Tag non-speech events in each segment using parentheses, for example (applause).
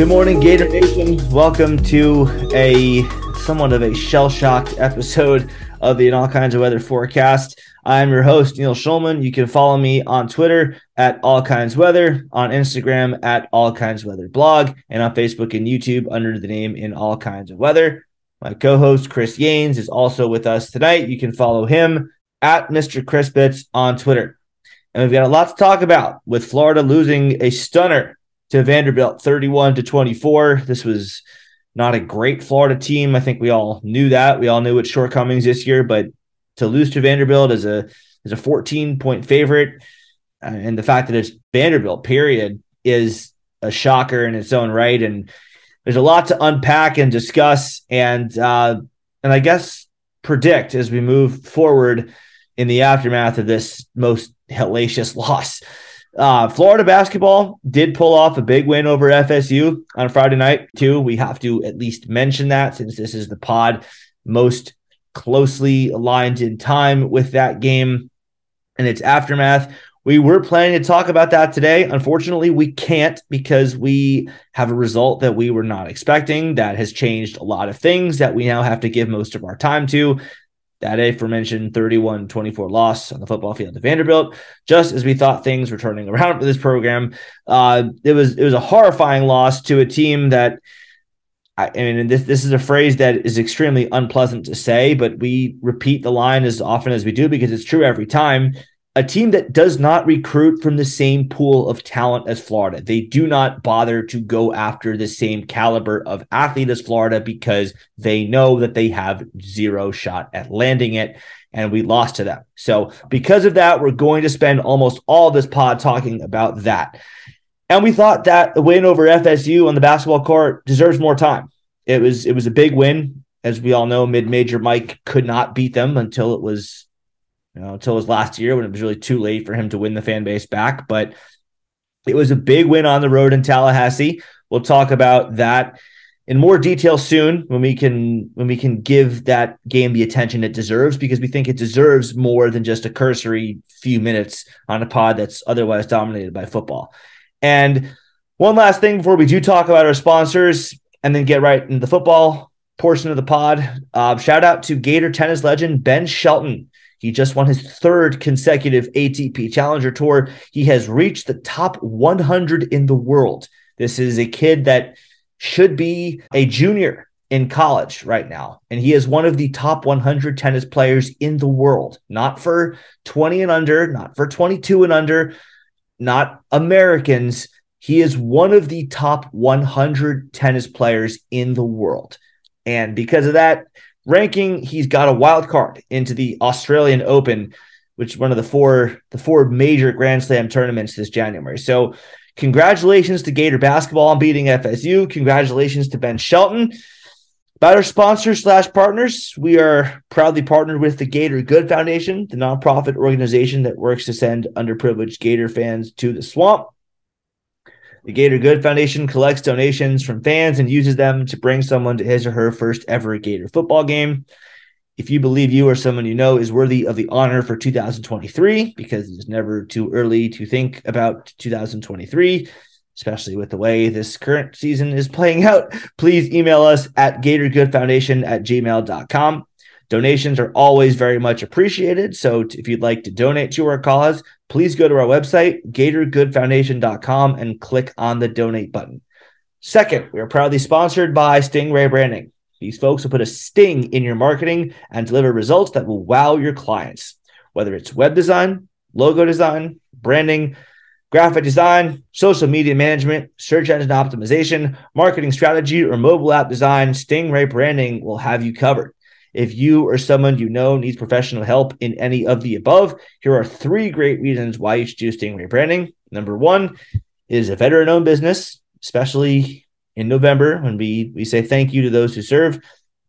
Good morning, Gator Nation. Welcome to a somewhat of a shell shocked episode of the In All Kinds of Weather forecast. I'm your host, Neil Schulman. You can follow me on Twitter at All Kinds Weather, on Instagram at All Kinds Weather Blog, and on Facebook and YouTube under the name In All Kinds of Weather. My co host, Chris Yanes, is also with us tonight. You can follow him at Mr. Chris Bits on Twitter. And we've got a lot to talk about with Florida losing a stunner to Vanderbilt 31 to 24. This was not a great Florida team. I think we all knew that. We all knew its shortcomings this year, but to lose to Vanderbilt as a as a 14 point favorite uh, and the fact that it's Vanderbilt period is a shocker in its own right and there's a lot to unpack and discuss and uh and I guess predict as we move forward in the aftermath of this most hellacious (laughs) loss. Uh, Florida basketball did pull off a big win over FSU on Friday night, too. We have to at least mention that since this is the pod most closely aligned in time with that game and its aftermath. We were planning to talk about that today. Unfortunately, we can't because we have a result that we were not expecting that has changed a lot of things that we now have to give most of our time to that aforementioned 31 24 loss on the football field to Vanderbilt, just as we thought things were turning around for this program. Uh, it was it was a horrifying loss to a team that I, mean this this is a phrase that is extremely unpleasant to say, but we repeat the line as often as we do because it's true every time a team that does not recruit from the same pool of talent as Florida. They do not bother to go after the same caliber of athlete as Florida because they know that they have zero shot at landing it. And we lost to them. So, because of that, we're going to spend almost all this pod talking about that. And we thought that the win over FSU on the basketball court deserves more time. It was it was a big win. As we all know, mid-major Mike could not beat them until it was you know, until his last year when it was really too late for him to win the fan base back. But it was a big win on the road in Tallahassee. We'll talk about that in more detail soon when we can when we can give that game the attention it deserves because we think it deserves more than just a cursory few minutes on a pod that's otherwise dominated by football. And one last thing before we do talk about our sponsors and then get right into the football portion of the pod. Uh, shout out to Gator tennis legend Ben Shelton he just won his third consecutive ATP Challenger Tour. He has reached the top 100 in the world. This is a kid that should be a junior in college right now. And he is one of the top 100 tennis players in the world, not for 20 and under, not for 22 and under, not Americans. He is one of the top 100 tennis players in the world. And because of that, ranking, he's got a wild card into the Australian Open, which is one of the four the four major Grand Slam tournaments this January. So, congratulations to Gator basketball on beating FSU. Congratulations to Ben Shelton. About our sponsors slash partners, we are proudly partnered with the Gator Good Foundation, the nonprofit organization that works to send underprivileged Gator fans to the swamp. The Gator Good Foundation collects donations from fans and uses them to bring someone to his or her first ever Gator football game. If you believe you or someone you know is worthy of the honor for 2023, because it's never too early to think about 2023, especially with the way this current season is playing out, please email us at gatorgoodfoundation at gmail.com. Donations are always very much appreciated. So if you'd like to donate to our cause, please go to our website, gatorgoodfoundation.com, and click on the donate button. Second, we are proudly sponsored by Stingray Branding. These folks will put a sting in your marketing and deliver results that will wow your clients, whether it's web design, logo design, branding, graphic design, social media management, search engine optimization, marketing strategy, or mobile app design. Stingray Branding will have you covered. If you or someone you know needs professional help in any of the above, here are three great reasons why you should do Stingray branding. Number one is a veteran owned business, especially in November when we, we say thank you to those who serve.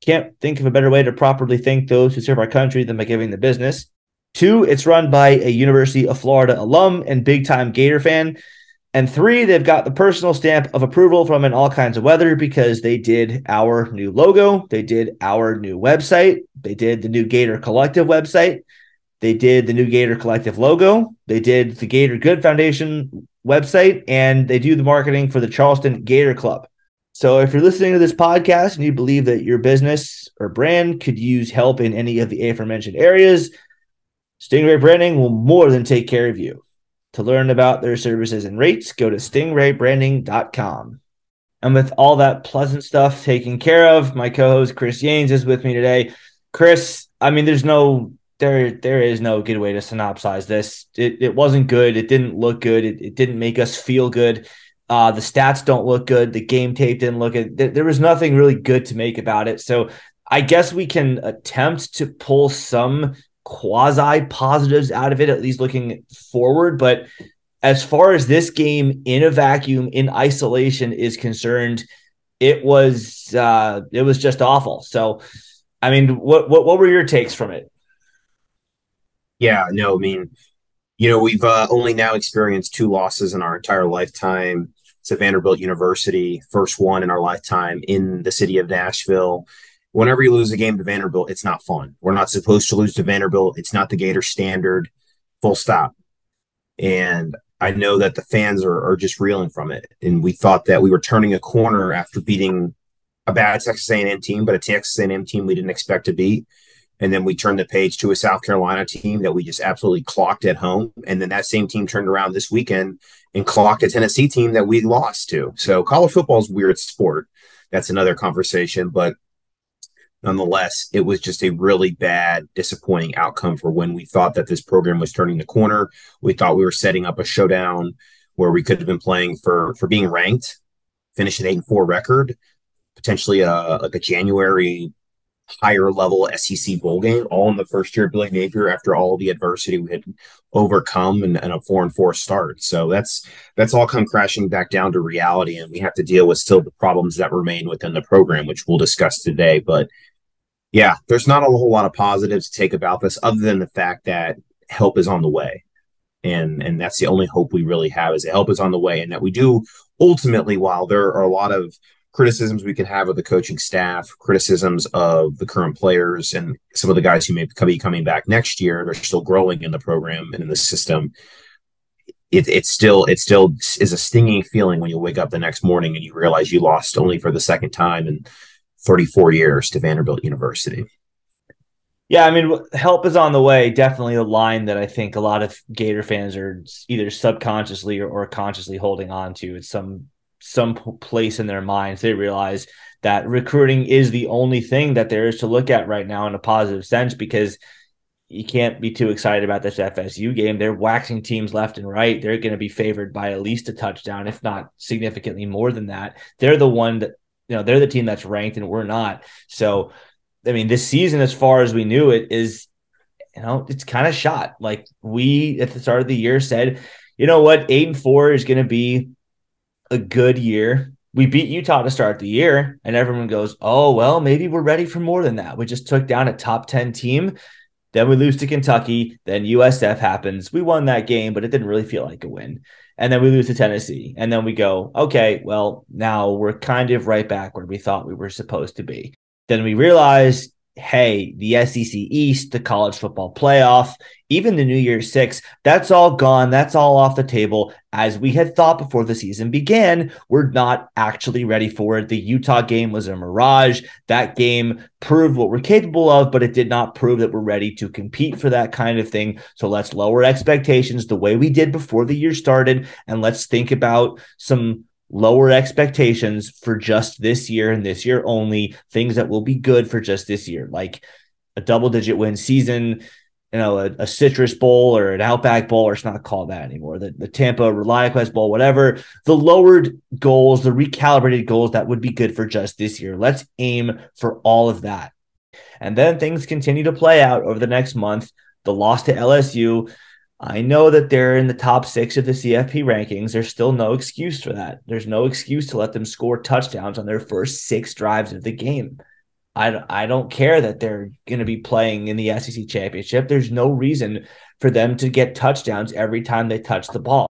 Can't think of a better way to properly thank those who serve our country than by giving the business. Two, it's run by a University of Florida alum and big time Gator fan. And three, they've got the personal stamp of approval from in all kinds of weather because they did our new logo, they did our new website, they did the new Gator Collective website, they did the new Gator Collective logo, they did the Gator Good Foundation website, and they do the marketing for the Charleston Gator Club. So if you're listening to this podcast and you believe that your business or brand could use help in any of the aforementioned areas, Stingray Branding will more than take care of you. To learn about their services and rates, go to stingraybranding.com. And with all that pleasant stuff taken care of, my co-host Chris Yanes is with me today. Chris, I mean, there's no there there is no good way to synopsize this. It, it wasn't good. It didn't look good. It, it didn't make us feel good. Uh, the stats don't look good. The game tape didn't look good. There, there was nothing really good to make about it. So I guess we can attempt to pull some quasi positives out of it, at least looking forward. But as far as this game in a vacuum, in isolation is concerned, it was uh, it was just awful. So, I mean, what what what were your takes from it? Yeah, no, I mean, you know, we've uh, only now experienced two losses in our entire lifetime to Vanderbilt University, first one in our lifetime in the city of Nashville. Whenever you lose a game to Vanderbilt, it's not fun. We're not supposed to lose to Vanderbilt. It's not the Gator standard, full stop. And I know that the fans are, are just reeling from it. And we thought that we were turning a corner after beating a bad Texas A&M team, but a Texas A&M team we didn't expect to beat. And then we turned the page to a South Carolina team that we just absolutely clocked at home. And then that same team turned around this weekend and clocked a Tennessee team that we lost to. So college football is weird sport. That's another conversation. But nonetheless, it was just a really bad, disappointing outcome for when we thought that this program was turning the corner. We thought we were setting up a showdown where we could have been playing for for being ranked, finish an eight and four record, potentially a like a January higher level SEC bowl game, all in the first year of Billy Napier after all the adversity we had overcome and, and, a four and four start. So that's that's all come crashing back down to reality, and we have to deal with still the problems that remain within the program, which we'll discuss today. But yeah, there's not a whole lot of positives to take about this other than the fact that help is on the way. And and that's the only hope we really have is that help is on the way and that we do ultimately while there are a lot of criticisms we could have of the coaching staff, criticisms of the current players and some of the guys who may be coming back next year, they're still growing in the program and in the system. It, it's still it still is a stinging feeling when you wake up the next morning and you realize you lost only for the second time and 34 years to Vanderbilt University. Yeah, I mean, help is on the way. Definitely a line that I think a lot of Gator fans are either subconsciously or, or consciously holding on to. It's some some place in their minds. They realize that recruiting is the only thing that there is to look at right now in a positive sense because you can't be too excited about this FSU game. They're waxing teams left and right. They're going to be favored by at least a touchdown, if not significantly more than that. They're the one that you know, they're the team that's ranked and we're not. So, I mean, this season, as far as we knew it, is, you know, it's kind of shot. Like we at the start of the year said, you know what, eight and four is going to be a good year. We beat Utah to start the year, and everyone goes, oh, well, maybe we're ready for more than that. We just took down a top 10 team. Then we lose to Kentucky. Then USF happens. We won that game, but it didn't really feel like a win and then we lose to Tennessee, and then we go, okay, well, now we're kind of right back where we thought we were supposed to be. Then we realize hey, the SEC East, the college football playoff, even the New Year's Six, that's all gone. That's all off the table. As we had thought before the season began, we're not actually ready for it. The Utah game was a mirage. That game proved what we're capable of, but it did not prove that we're ready to compete for that kind of thing. So let's lower expectations the way we did before the year started. And let's think about some lower expectations for just this year and this year only, things that will be good for just this year, like a double digit win season, you know, a, a, Citrus Bowl or an Outback Bowl, or it's not called that anymore. The, the Tampa ReliaQuest Bowl, whatever. The lowered goals, the recalibrated goals that would be good for just this year. Let's aim for all of that. And then things continue to play out over the next month. The loss to LSU, I know that they're in the top six of the CFP rankings. There's still no excuse for that. There's no excuse to let them score touchdowns on their first six drives of the game. I, I don't care that they're going to be playing in the SEC championship. There's no reason for them to get touchdowns every time they touch the ball.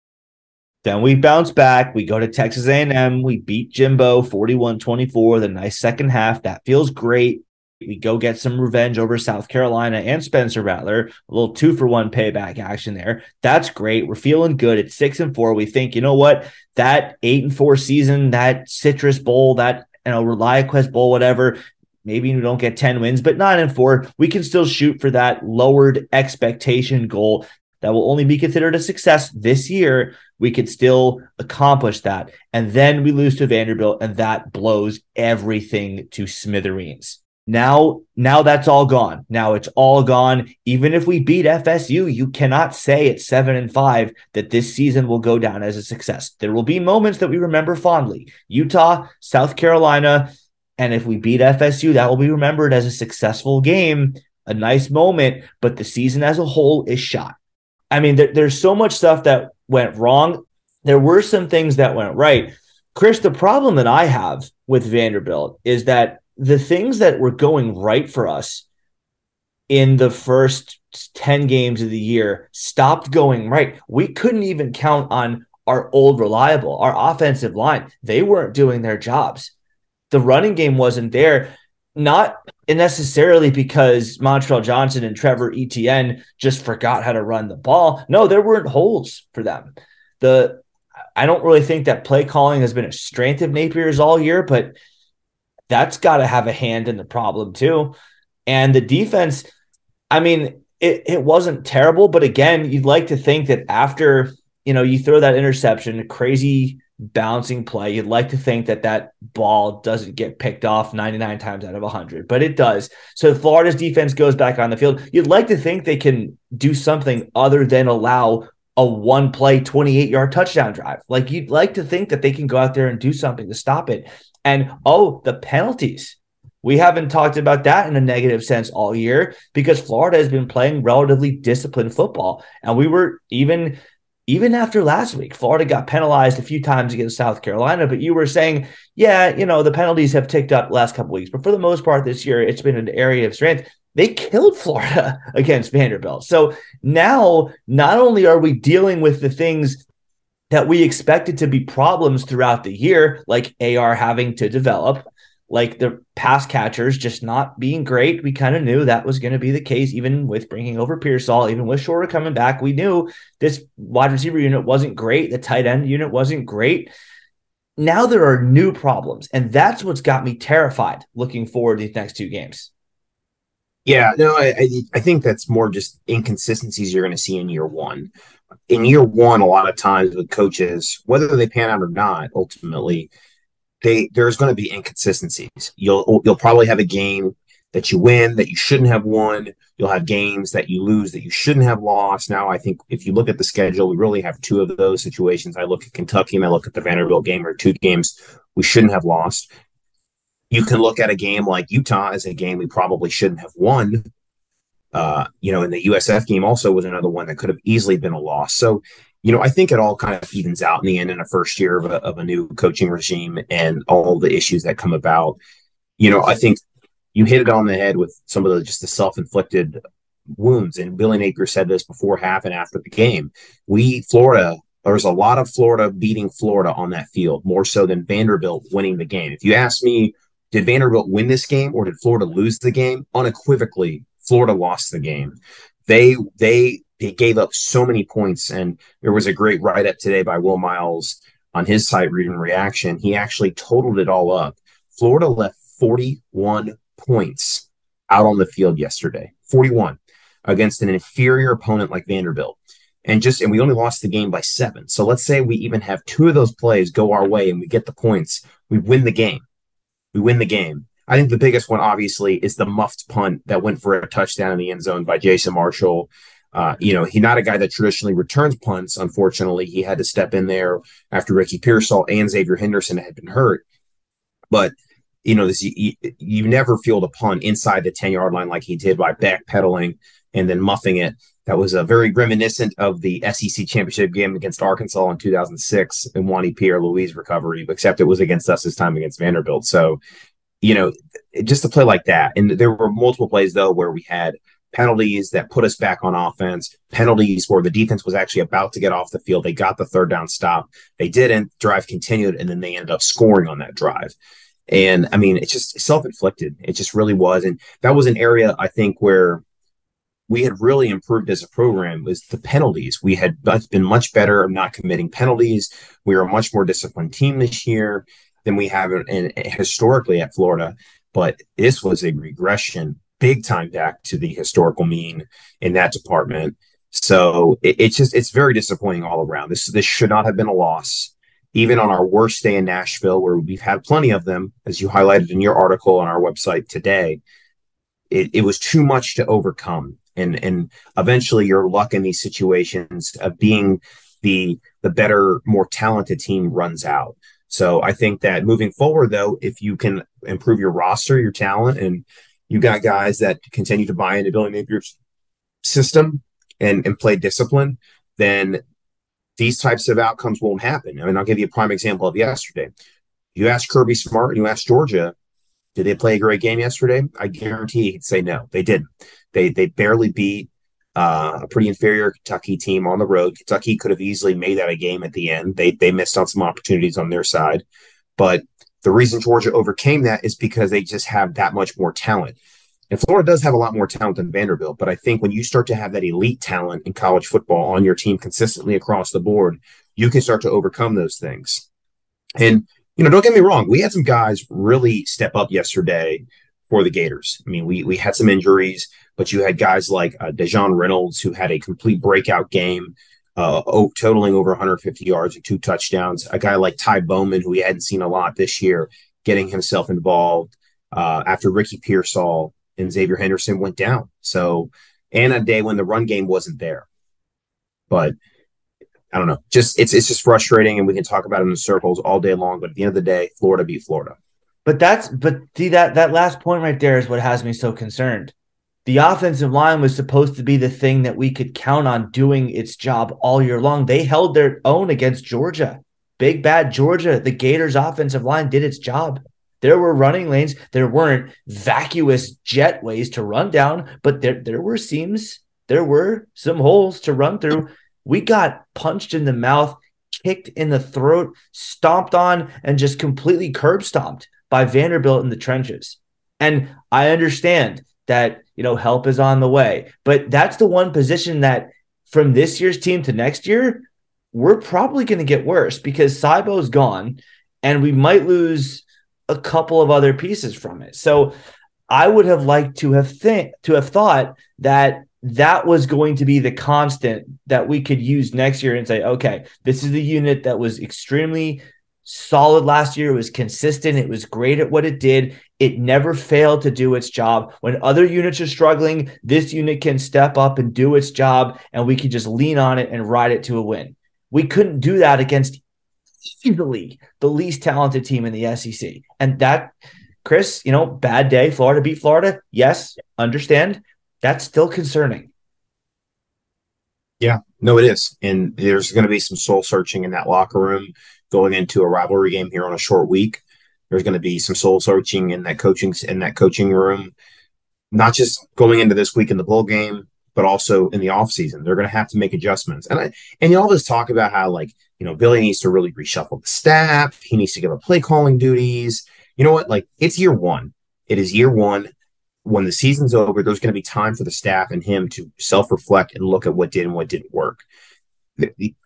Then we bounce back. We go to Texas A&M. We beat Jimbo 41-24, the nice second half. That feels great. We go get some revenge over South Carolina and Spencer Rattler. A little two for one payback action there. That's great. We're feeling good. It's six and four. We think, you know what? That eight and four season, that Citrus Bowl, that you know, ReliaQuest Bowl, whatever. Maybe we don't get 10 wins, but nine and four. We can still shoot for that lowered expectation goal that will only be considered a success this year, we could still accomplish that. And then we lose to Vanderbilt, and that blows everything to smithereens. Now, now that's all gone. Now it's all gone. Even if we beat FSU, you cannot say at seven and five that this season will go down as a success. There will be moments that we remember fondly. Utah, South Carolina, and if we beat FSU, that will be remembered as a successful game, a nice moment, but the season as a whole is shot. I mean, there, there's so much stuff that went wrong. There were some things that went right. Chris, the problem that I have with Vanderbilt is that the things that were going right for us in the first 10 games of the year stopped going right. We couldn't even count on our old reliable, our offensive line. They weren't doing their jobs. The running game wasn't there not necessarily because Montrell Johnson and Trevor Etienne just forgot how to run the ball. No, there weren't holes for them. The I don't really think that play calling has been a strength of Napier's all year, but that's got to have a hand in the problem too. And the defense, I mean, it, it wasn't terrible, but again, you'd like to think that after you know you throw that interception, crazy bouncing play. You'd like to think that that ball doesn't get picked off 99 times out of 100, but it does. So Florida's defense goes back on the field. You'd like to think they can do something other than allow a one play 28 yard touchdown drive. Like you'd like to think that they can go out there and do something to stop it. And oh, the penalties. We haven't talked about that in a negative sense all year because Florida has been playing relatively disciplined football. And we were even even after last week, Florida got penalized a few times against South Carolina, but you were saying, yeah, you know, the penalties have ticked up last couple weeks, but for the most part this year, it's been an area of strength. They killed (laughs) Florida against Vanderbilt. So now, not only are we dealing with the things that we expected to be problems throughout the year, like AR having to develop, like the pass catchers just not being great. We kind of knew that was going to be the case, even with bringing over Pearsall, even with Shorter coming back. We knew this wide receiver unit wasn't great. The tight end unit wasn't great. Now there are new problems, and that's what's got me terrified looking forward to these next two games. Yeah, no, I, I think that's more just inconsistencies you're going to see in year one. In year one, a lot of times with coaches, whether they pan out or not, ultimately, they there's going to be inconsistencies. You'll you'll probably have a game that you win that you shouldn't have won. You'll have games that you lose that you shouldn't have lost. Now, I think if you look at the schedule, we really have two of those situations. I look at Kentucky and I look at the Vanderbilt game, or two games we shouldn't have lost. You can look at a game like Utah as a game we probably shouldn't have won. Uh, you know, and the USF game also was another one that could have easily been a loss. So you know, I think it all kind of evens out in the end in a first year of a, of a new coaching regime and all the issues that come about. You know, I think you hit it on the head with some of the just the self inflicted wounds. And Billy Napier said this before half and after the game. We, Florida, there's a lot of Florida beating Florida on that field, more so than Vanderbilt winning the game. If you ask me, did Vanderbilt win this game or did Florida lose the game? Unequivocally, Florida lost the game. They they they gave up so many points. And there was a great write up today by Will Miles on his site, Read and Reaction. He actually totaled it all up. Florida left 41 points out on the field yesterday, 41 against an inferior opponent like Vanderbilt. And just, and we only lost the game by seven. So let's say we even have two of those plays go our way and we get the points. We win the game. We win the game. I think the biggest one, obviously, is the muffed punt that went for a touchdown in the end zone by Jason Marshall. Uh, you know, he's not a guy that traditionally returns punts. Unfortunately, he had to step in there after Ricky Pearsall and Xzavier Henderson had been hurt. But you know, this you, you never field a punt inside the ten yard line like he did by backpedaling and then muffing it. That was a very reminiscent of the SEC championship game against Arkansas in 2006 and Wondy Pierre-Louis recovery, except it was against us this time against Vanderbilt. So, you know, just to play like that. And there were multiple plays though where we had penalties that put us back on offense, penalties where the defense was actually about to get off the field. They got the third down stop. They didn't. Drive continued, and then they ended up scoring on that drive. And I mean, it's just self inflicted. It just really was. And that was an area I think where we had really improved as a program was the penalties. We had been much better at not committing penalties. We were a much more disciplined team this year than we have in, in, historically at Florida. But this was a regression big time back to the historical mean in that department. So it, it's just it's very disappointing all around. This this should not have been a loss. Even on our worst day in Nashville, where we've had plenty of them, as you highlighted in your article on our website today, it, it was too much to overcome and and eventually your luck in these situations of being the the better more talented team runs out so i think that moving forward though if you can improve your roster your talent and you got guys that continue to buy into Billy Napier's system and and play discipline then these types of outcomes won't happen i mean i'll give you a prime example of yesterday you ask kirby smart and you ask georgia did they play a great game yesterday? I guarantee he'd say no. They didn't. They they barely beat uh, a pretty inferior Kentucky team on the road. Kentucky could have easily made that a game at the end. They they missed on some opportunities on their side, but the reason Georgia overcame that is because they just have that much more talent. And Florida does have a lot more talent than Vanderbilt, but I think when you start to have that elite talent in college football on your team consistently across the board, you can start to overcome those things. And you know, don't get me wrong, we had some guys really step up yesterday for the Gators. I mean, we we had some injuries, but you had guys like uh, Daejon Reynolds who had a complete breakout game, uh, totaling over 150 yards and two touchdowns. A guy like Ty Bowman, who we hadn't seen a lot this year, getting himself involved uh, after Ricky Pearsall and Xzavier Henderson went down. So, and a day when the run game wasn't there. But I don't know. Just it's it's just frustrating, and we can talk about it in circles all day long. But at the end of the day, Florida beat Florida. But that's but see that that last point right there is what has me so concerned. The offensive line was supposed to be the thing that we could count on doing its job all year long. They held their own against Georgia. Big bad Georgia. The Gators offensive line did its job. There were running lanes. There weren't vacuous jetways to run down, but there there were seams. There were some holes to run through. We got punched in the mouth, kicked in the throat, stomped on, and just completely curb stomped by Vanderbilt in the trenches. And I understand that, you know, help is on the way, but that's the one position that from this year's team to next year, we're probably going to get worse because Cybo's gone and we might lose a couple of other pieces from it. So I would have liked to have think to have thought that that was going to be the constant that we could use next year and say, okay, this is the unit that was extremely solid last year. It was consistent. It was great at what it did. It never failed to do its job. When other units are struggling, this unit can step up and do its job, and we can just lean on it and ride it to a win. We couldn't do that against easily the least talented team in the SEC. And that, Chris, you know, bad day. Florida beat Florida. Yes, understand that's still concerning. Yeah, no, it is. And there's going to be some soul searching in that locker room going into a rivalry game here on a short week. There's going to be some soul searching in that coaching in that coaching room, not just going into this week in the bowl game, but also in the offseason. They're going to have to make adjustments. And I and you always talk about how like, you know, Billy needs to really reshuffle the staff. He needs to give up play calling duties. You know what? Like it's year one. It is year one when the season's over, there's going to be time for the staff and him to self reflect and look at what did and what didn't work.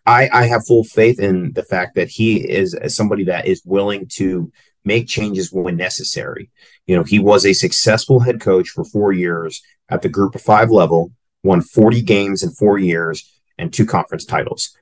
I, I have full faith in the fact that he is somebody that is willing to make changes when necessary. You know, he was a successful head coach for four years at the group of five level, won 40 games in four years and two conference titles.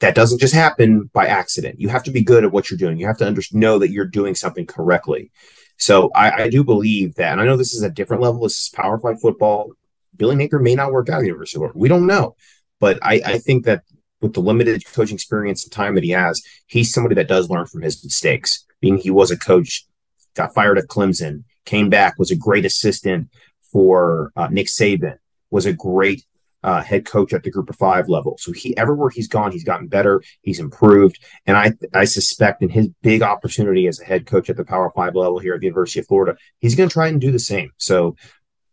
That doesn't just happen by accident. You have to be good at what you're doing. You have to under- know that you're doing something correctly. So I, I, do believe that, and I know this is a different level. This is power five football. Billy Napier may not work out at the University of Florida. We don't know. But I, I think that with the limited coaching experience and time that he has, he's somebody that does learn from his mistakes. Being he was a coach, got fired at Clemson, came back, was a great assistant for uh, Nick Saban, was a great uh, head coach at the group of five level. So he everywhere he's gone, he's gotten better, he's improved. And I I suspect in his big opportunity as a head coach at the power five level here at the University of Florida, he's gonna try and do the same. So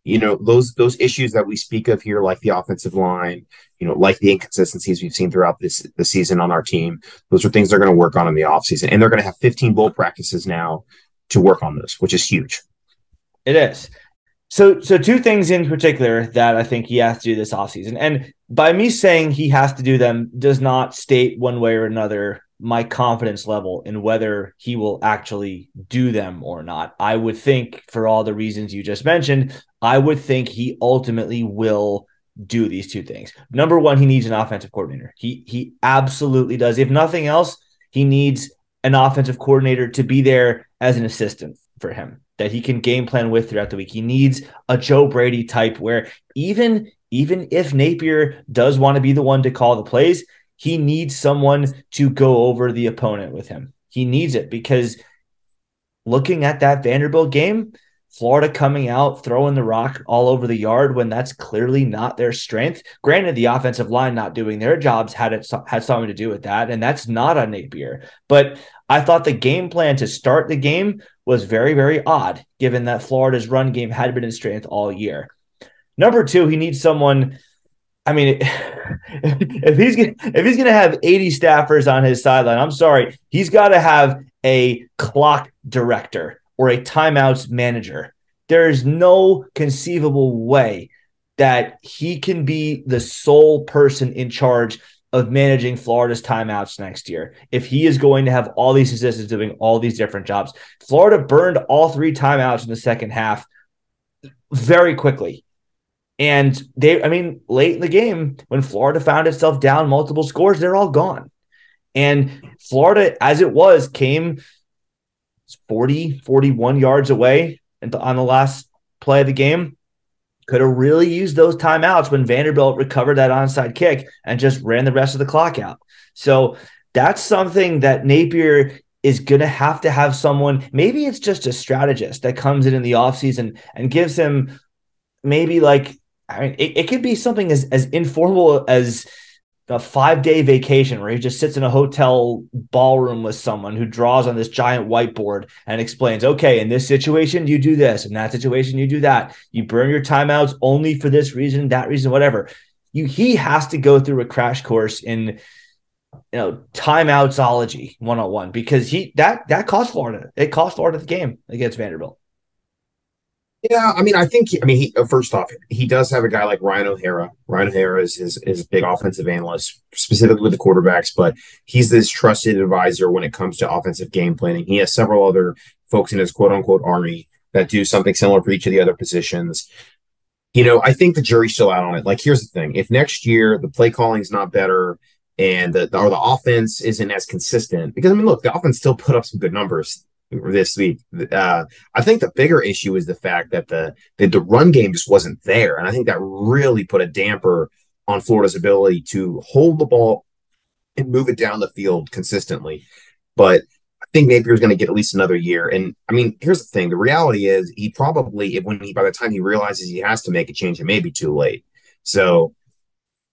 you know those those issues that we speak of here like the offensive line you know like the inconsistencies we've seen throughout this the season on our team those are things they're going to work on in the offseason and they're going to have 15 bowl practices now to work on this, which is huge. It is. So, so two things in particular that I think he has to do this offseason. And by me saying he has to do them does not state one way or another my confidence level in whether he will actually do them or not. I would think, for all the reasons you just mentioned, I would think he ultimately will do these two things. Number one, he needs an offensive coordinator. He he absolutely does. If nothing else, he needs an offensive coordinator to be there as an assistant for him that he can game plan with throughout the week. He needs a Joe Brady type where even even if Napier does want to be the one to call the plays, he needs someone to go over the opponent with him. He needs it because looking at that Vanderbilt game, Florida coming out, throwing the rock all over the yard when that's clearly not their strength. Granted, the offensive line not doing their jobs had it had something to do with that, and that's not on Napier. But I thought the game plan to start the game was very, very odd, given that Florida's run game had been in strength all year. Number two, he needs someone. I mean, (laughs) if he's gonna, if he's going to have 80 staffers on his sideline, I'm sorry, he's got to have a clock director or a timeouts manager. There is no conceivable way that he can be the sole person in charge of managing Florida's timeouts next year. If he is going to have all these assistants doing all these different jobs, Florida burned all three timeouts in the second half very quickly. And they, I mean, late in the game, when Florida found itself down multiple scores, they're all gone. And Florida, as it was, came 40, 41 yards away on the last play of the game. Could have really used those timeouts when Vanderbilt recovered that onside kick and just ran the rest of the clock out. So that's something that Napier is going to have to have someone. Maybe it's just a strategist that comes in in the offseason and gives him maybe like, I mean, it, it could be something as, as informal as a five day vacation where he just sits in a hotel ballroom with someone who draws on this giant whiteboard and explains, okay, in this situation, you do this. In that situation, you do that. You burn your timeouts only for this reason, that reason, whatever. You he has to go through a crash course in you know timeoutsology 101 because he that that cost Florida. It cost Florida the game against Vanderbilt. Yeah, I mean, I think I mean, he, uh, first off, he does have a guy like Ryan O'Hara. Ryan O'Hara is is, is a big offensive analyst, specifically with the quarterbacks, but he's this trusted advisor when it comes to offensive game planning. He has several other folks in his quote unquote army that do something similar for each of the other positions. You know, I think the jury's still out on it. Like, here's the thing: if next year the play calling is not better and the or the offense isn't as consistent, because I mean, look, the offense still put up some good numbers this week. Uh, I think the bigger issue is the fact that the, the run game just wasn't there, and I think that really put a damper on Florida's ability to hold the ball and move it down the field consistently. But I think Napier's going to get at least another year. And I mean, here's the thing: the reality is, he probably when he by the time he realizes he has to make a change, it may be too late. So.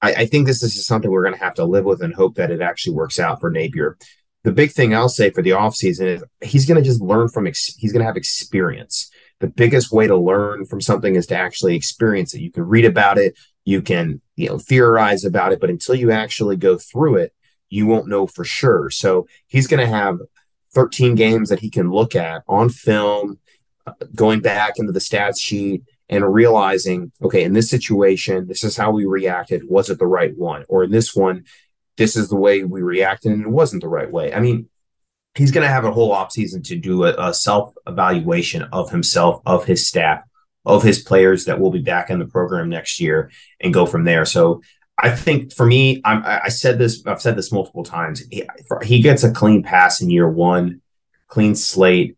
I think this is something we're going to have to live with and hope that it actually works out for Napier the big thing I'll say for the offseason is he's going to just learn from, ex- he's going to have experience. The biggest way to learn from something is to actually experience it. You can read about it, you can, you know, theorize about it, but until you actually go through it, you won't know for sure. So he's going to have 13 games that he can look at on film, uh, going back into the stats sheet and realizing, okay, in this situation, this is how we reacted. Was it the right one? Or in this one, this is the way we reacted and it wasn't the right way. I mean, he's going to have a whole offseason to do a, a self evaluation of himself, of his staff, of his players that will be back in the program next year and go from there. So I think for me, I'm, I said this, I've said this multiple times. He, he gets a clean pass in year one, clean slate.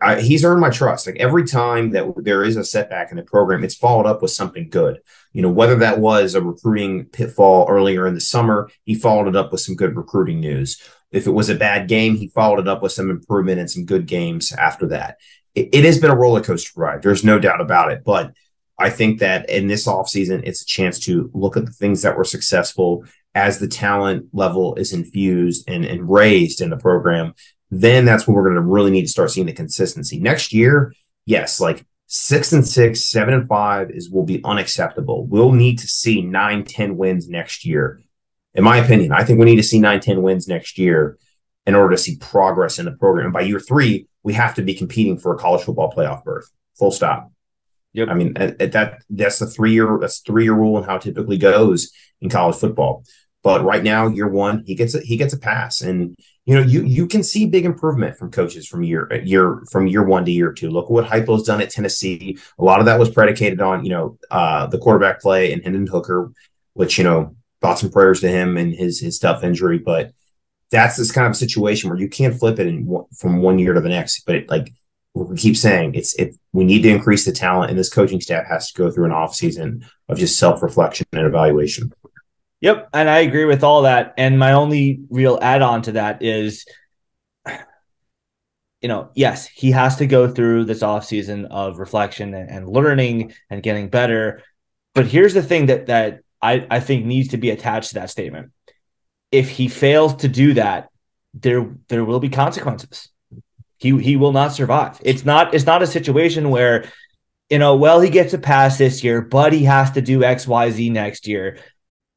I, he's earned my trust. Like every time that there is a setback in the program, it's followed up with something good. You know, whether that was a recruiting pitfall earlier in the summer, he followed it up with some good recruiting news. If it was a bad game, he followed it up with some improvement and some good games after that. It, it has been a roller coaster ride. There's no doubt about it. But I think that in this offseason, it's a chance to look at the things that were successful as the talent level is infused and, and raised in the program then that's when we're going to really need to start seeing the consistency. Next year, yes, like six and six, seven and five is will be unacceptable. We'll need to see nine, 10 wins next year. In my opinion, I think we need to see nine, 10 wins next year in order to see progress in the program. And by year three, we have to be competing for a college football playoff berth. Full stop. Yep. I mean, at, at that that's the three year that's three year rule and how it typically goes in college football. But right now, year one, he gets a, he gets a pass, and you know you you can see big improvement from coaches from year year from year one to year two. Look what Heupel's done at Tennessee. A lot of that was predicated on you know uh, the quarterback play and Hendon Hooker, which you know thoughts and prayers to him and his his tough injury. But that's this kind of situation where you can't flip it in, from one year to the next. But it, like we keep saying, it's if we need to increase the talent, and this coaching staff has to go through an off season of just self reflection and evaluation. Yep, and I agree with all that. And my only real add on to that is you know, yes, he has to go through this off season of reflection and, learning and getting better. But here's the thing that that I, I think needs to be attached to that statement. If he fails to do that, there there will be consequences. He he will not survive. It's not it's not a situation where, you know, well, he gets a pass this year, but he has to do XYZ next year.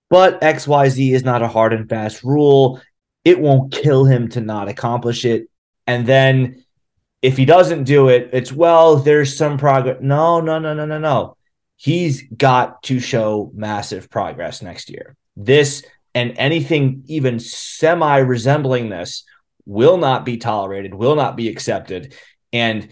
But XYZ is not a hard and fast rule. It won't kill him to not accomplish it. And then if he doesn't do it, it's well, there's some progress. No, no, no, no, no, no. He's got to show massive progress next year. This and anything even semi resembling this will not be tolerated, will not be accepted. And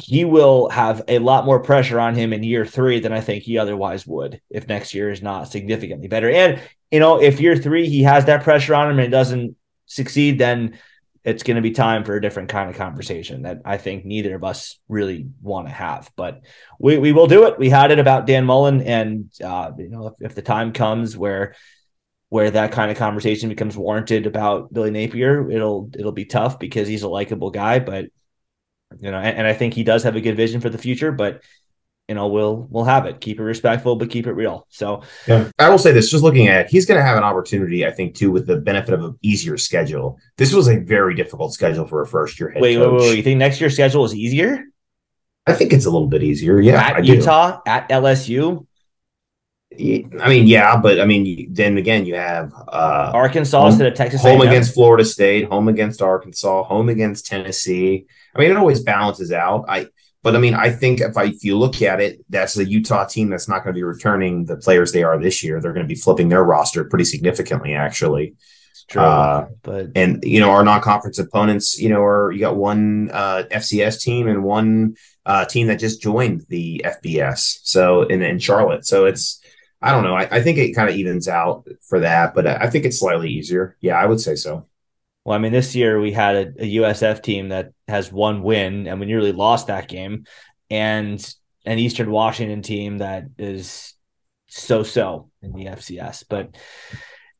he will have a lot more pressure on him in year three than I think he otherwise would if next year is not significantly better. And, you know, if year three he has that pressure on him and doesn't succeed, then it's going to be time for a different kind of conversation that I think neither of us really want to have. But we, we will do it. We had it about Dan Mullen, and uh, you know, if, if the time comes where where that kind of conversation becomes warranted about Billy Napier, it'll it'll be tough because he's a likable guy, but you know, and, and, I think he does have a good vision for the future, but you know, we'll we'll have it. Keep it respectful, but keep it real. So yeah. I will say this, just looking at it, he's gonna have an opportunity, I think, too, with the benefit of an easier schedule. This was a very difficult schedule for a first year head wait, coach. Wait, wait, wait. You think next year's schedule is easier? I think it's a little bit easier. Yeah. At Utah, at LSU. I mean, yeah, but I mean, then again, you have uh, Arkansas home, instead of Texas. Home A&M. against Florida State, home against Arkansas, home against Tennessee. I mean, it always balances out. I, but I mean, I think if I if you look at it, that's a Utah team that's not going to be returning the players they are this year. They're going to be flipping their roster pretty significantly, actually. True, uh, but and you know our non-conference opponents, you know, are you got one uh, FCS team and one uh, team that just joined the FBS. So in in Charlotte, so it's I don't know. I, I think it kind of evens out for that, but I think it's slightly easier. Yeah, I would say so. Well, I mean, this year we had a, a USF team that has one win, and we nearly lost that game, and an Eastern Washington team that is so-so in the FCS. But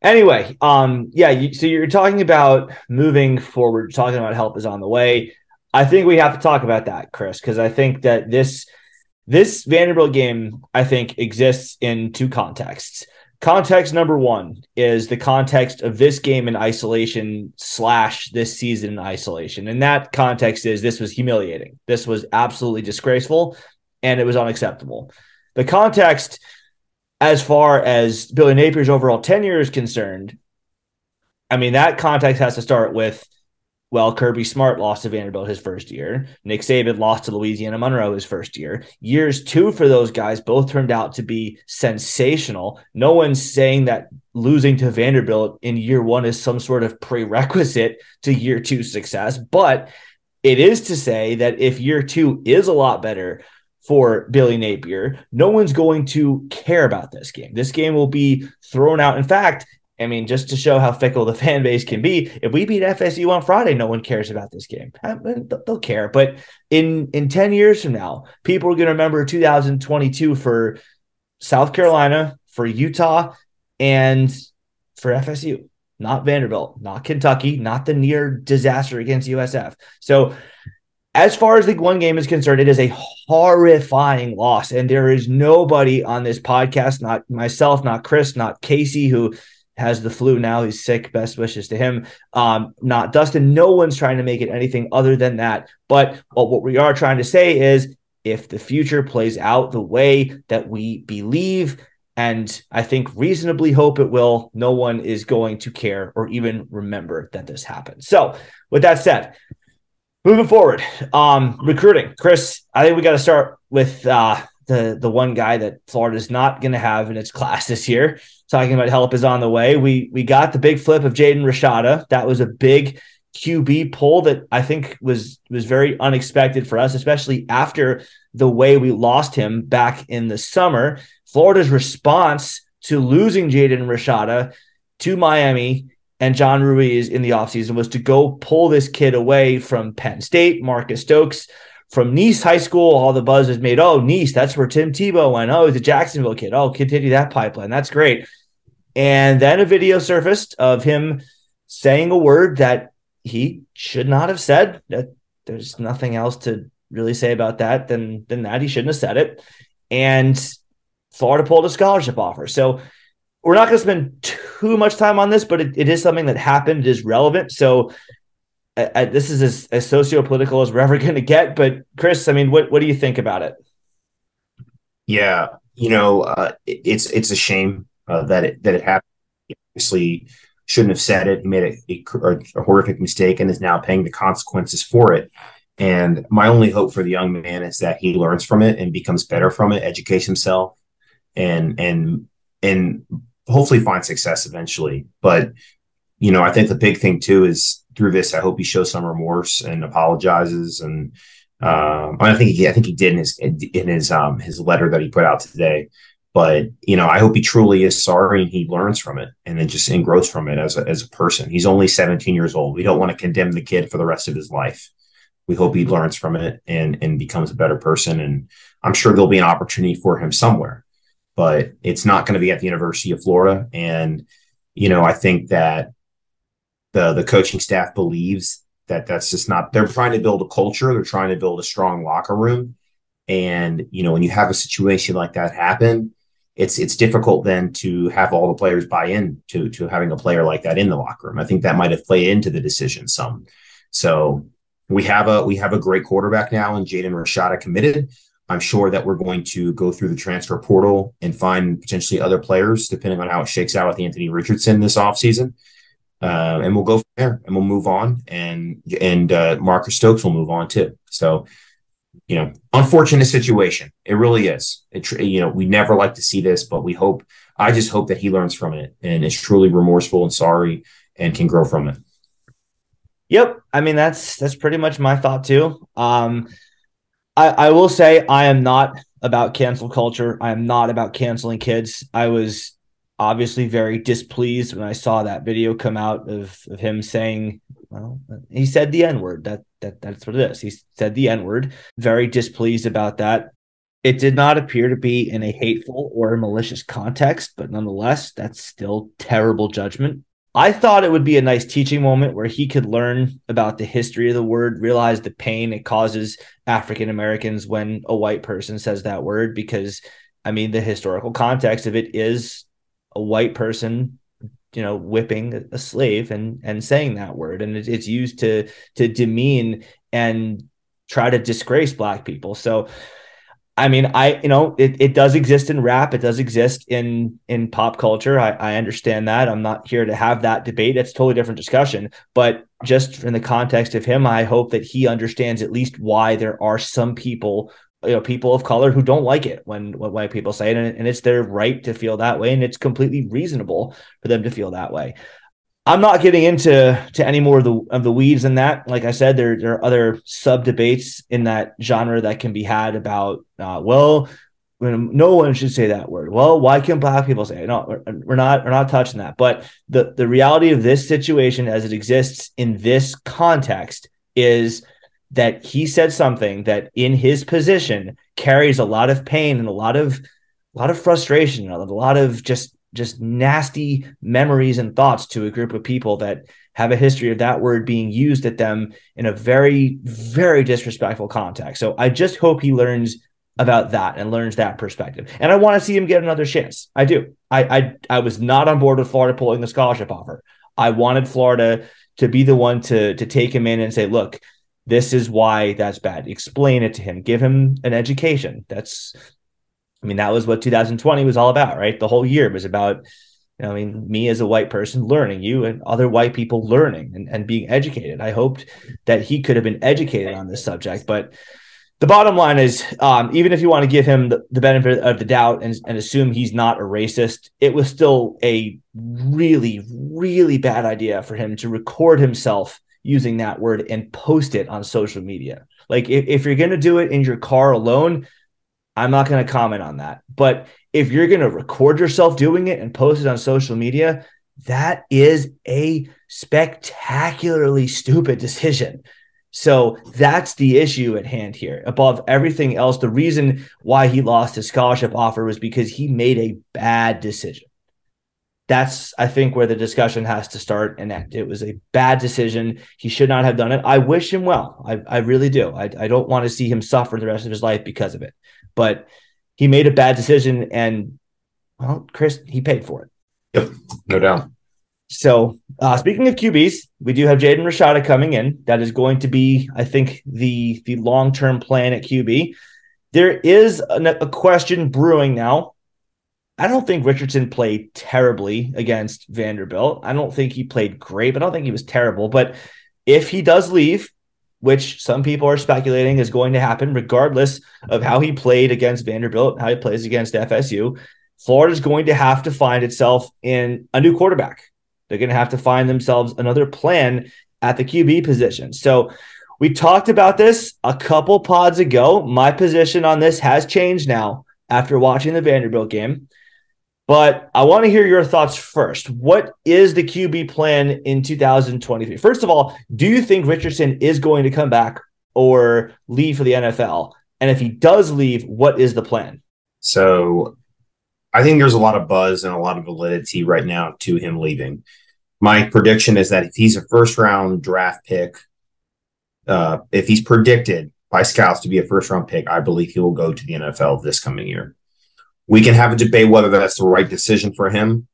anyway, um, yeah. You, so you're talking about moving forward, talking about help is on the way. I think we have to talk about that, Chris, because I think that this this Vanderbilt game, I think, exists in two contexts. Context number one is the context of this game in isolation slash this season in isolation. And that context is this was humiliating. This was absolutely disgraceful and it was unacceptable. The context, as far as Billy Napier's overall tenure is concerned, I mean, that context has to start with well, Kirby Smart lost to Vanderbilt his first year. Nick Saban lost to Louisiana Monroe his first year. Years two for those guys both turned out to be sensational. No one's saying that losing to Vanderbilt in year one is some sort of prerequisite to year two success, but it is to say that if year two is a lot better for Billy Napier, no one's going to care about this game. This game will be thrown out. In fact, I mean, just to show how fickle the (laughs) fan base can be, if we beat FSU on Friday, no one cares about this game. Uh, uh, I mean, they'll care, but in in ten years from now, people are going to remember 2022 for South Carolina, for Utah, and for FSU, not Vanderbilt, not Kentucky, not the near disaster against USF. So. As far as the one game is concerned, it is a horrifying loss. And there is nobody on this podcast, not myself, not Chris, not Casey, who has the flu now. He's sick. Best wishes to him. Um, not Dustin. No one's trying to make it anything other than that. But well, what we are trying to say is if the future plays out the way that we believe, and I think reasonably hope it will, no one is going to care or even remember that this happened. So, with that said, Moving forward, um, recruiting. Chris, I think we got to start with uh, the the one guy that Florida's not going to have in its class this year. Talking about help is on the way. We we got the big flip of Jaden Rashada. That was a big QB pull that I think was was very unexpected for us, especially after the way we lost him back in the summer. Florida's response to losing Jaden Rashada to Miami and John Ruiz in the offseason was to go pull this kid away from Penn State, Marcus Stokes. From Nease High School, all the buzz is made. Oh, Nease, that's where Tim Tebow went. Oh, he's a Jacksonville kid. Oh, continue that pipeline. That's great. And then a video surfaced of him saying a word that he should not have said. That there's nothing else to really say about that than than that. He shouldn't have said it. And Florida pulled a scholarship offer. So we're not going to spend too much time on this, but it, it is something that happened. It is relevant. So I, I, this is as, as socio-political as we're ever (laughs) going to get. But Chris, I mean, what what do you think about it? Yeah, you know, uh, it, it's it's a shame uh, that it that it happened. He obviously, shouldn't have said it. He made a, a, a horrific mistake and is now paying the consequences for it. And my only hope for the young man is that he learns from it and becomes better from it, educates himself, and and and hopefully find success eventually. But you know, I think the big thing too is through this, I hope he shows some remorse and apologizes. And um, I think he, I think he did in his in his um his letter that he put out today. But you know, I hope he truly is sorry and he learns from it and then just and grows from it as a as a person. He's only 17 years old. We don't want to condemn the kid for the rest of his life. We hope he learns from it and and becomes a better person. And I'm sure there'll be an opportunity for him somewhere but it's not going to be at the University of Florida. And, you know, I think that the the coaching staff believes that that's just not they're trying to build a culture, they're trying to build a strong locker room. And, you know, when you have a situation like that happen, it's it's difficult then to have all the players buy in to to having a player like that in the locker room. I think that might have played into the decision some. So we have a we have a great quarterback now and Jaden Rashada committed. I'm sure that we're going to go through the transfer portal and find potentially other players, depending on how it shakes out with Anthony Richardson this offseason. Uh, and we'll go from there and we'll move on. And and uh, Marcus Stokes will move on too. So, you know, unfortunate situation. It really is. It you know we never like to see this, but we hope. I just hope that he learns from it and is truly remorseful and sorry and can grow from it. Yep. I mean that's that's pretty much my thought too. Um, I, I will say I am not about cancel culture. I am not about canceling kids. I was obviously very displeased when I saw that video come out of, of him saying, well, uh, he said the N word. That that that's what it is. He said the N word. Very displeased about that. It did not appear to be in a hateful or malicious context, but nonetheless, that's still terrible judgment. I thought it would be a nice teaching moment where he could learn about the history of the word, realize the pain it causes African Americans when a white person says that word, because I mean, the historical context of it is a white person, you know, whipping a slave and and saying that word, and it, it's used to to demean and try to disgrace black people. So I mean, I you know it, it does exist in rap. It does exist in in pop culture. I, I understand that. I'm not here to have that debate. It's a totally different discussion. But just in the context of him, I hope that he understands at least why there are some people, you know, people of color who don't like it when when white people say it, and, and it's their right to feel that way, and it's completely reasonable for them to feel that way. I'm not getting into to any more of the of the weeds in that. Like I said, there there are other sub debates in that genre that can be had about uh, well, no one should say that word. Well, why can't black people say it? No, we're, we're not we're not touching that. But the the reality of this situation as it exists in this context is that he said something that in his position carries a lot of pain and a lot of a lot of frustration, a lot of just just nasty memories and thoughts to a group of people that have a history of that word being used at them in a very, very disrespectful context. So I just hope he learns about that and learns that perspective. And I want to see him get another chance. I do. I I, I was not on board with Florida pulling the scholarship offer. I wanted Florida to be the one to to take him in and say, look, this is why that's bad. Explain it to him. Give him an education. That's I mean, that was what 2020 was all about, right? The whole year was about You know, I mean, me as a white person learning, you and other white people learning and, and being educated. I hoped that he could have been educated on this subject, but the bottom line is um, even if you want to give him the, the benefit of the doubt and, and, assume he's not a racist it was still a really really bad idea for him to record himself using that word and post it on social media like if, if you're going to do it in your car alone i'm not going to comment on that but if you're going to record yourself doing it and post it on social media that is a spectacularly stupid decision so that's the issue at hand here. Above everything else, the reason why he lost his scholarship offer was because he made a bad decision. That's, I think, where the discussion has to start and end. It was a bad decision. He should not have done it. I wish him well. I, I really do. I, I don't want to see him suffer the rest of his life because of it. But he made a bad decision, and well, Chris, he paid for it. Yep, no doubt. So, uh, speaking of QBs, we do have Jaden Rashada coming in. That is going to be, I think, the the long term plan at QB. There is a, a, question brewing now. I don't think Richardson played terribly against Vanderbilt. I don't think he played great, but I don't think he was terrible. But if he does leave, which some people are speculating is going to happen, regardless of how he played against Vanderbilt, how he plays against FSU, Florida is going to have to find itself in a new quarterback they're going to have to find themselves another plan at the QB position. So we talked about this a couple pods ago. My position on this has changed now after watching the Vanderbilt game. But I want to hear your thoughts first. What is the QB plan in 2023? First of all, do you think Richardson is going to come back or leave for the NFL? And if he does leave, what is the plan? So I think there's a lot of buzz and a lot of validity right now to him leaving. My prediction is that if he's a first round draft pick, uh, if he's predicted by scouts to be a first round pick, I believe he will go to the NFL this coming year. We can have a debate whether that's the right decision for him,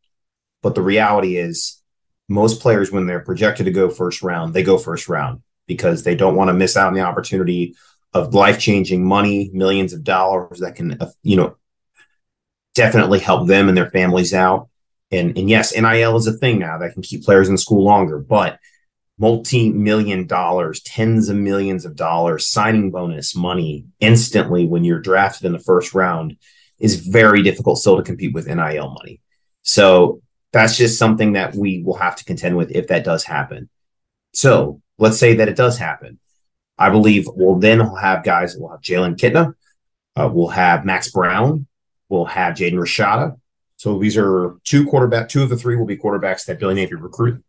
but the reality is most players, when they're projected to go first round, they go first round because they don't want to miss out on the opportunity of life changing money, millions of dollars that can, uh, you know, definitely help them and their families out. And, and yes, NIL is a thing now that can keep players in school longer, but multi million dollars, tens of millions of dollars, signing bonus money instantly when you're drafted in the first round is very difficult still to compete with NIL money. So that's just something that we will have to contend with if that does happen. So let's say that it does happen. I believe we'll then have guys, we'll have Jalen Kitna, uh, we'll have Max Brown, We'll have Jaden Rashada. So these are two quarterback, two of the three will be quarterbacks that Billy Napier recruited.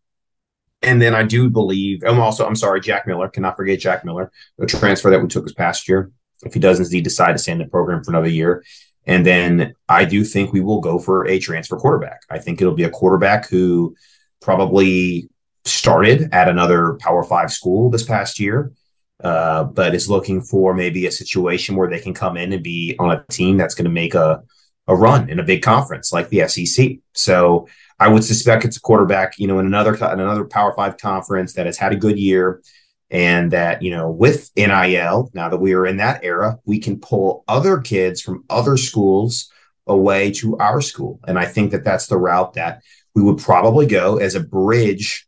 And then I do believe, I'm also, I'm sorry, Jack Miller, cannot forget Jack Miller, the transfer that we took this past year. If he does indeed decide to stay in the program for another year. And then I do think we will go for a transfer quarterback. I think it'll be a quarterback who probably started at another Power Five school this past year uh, but is looking for maybe a situation where they can come in and be on a team that's going to make a, a run in a big conference like the SEC. So I would suspect it's a quarterback, you know, in another in another Power Five conference that has had a good year, and that you know with NIL now that we are in that era, we can pull other kids from other schools away to our school, and I think that that's the route that we would probably go as a bridge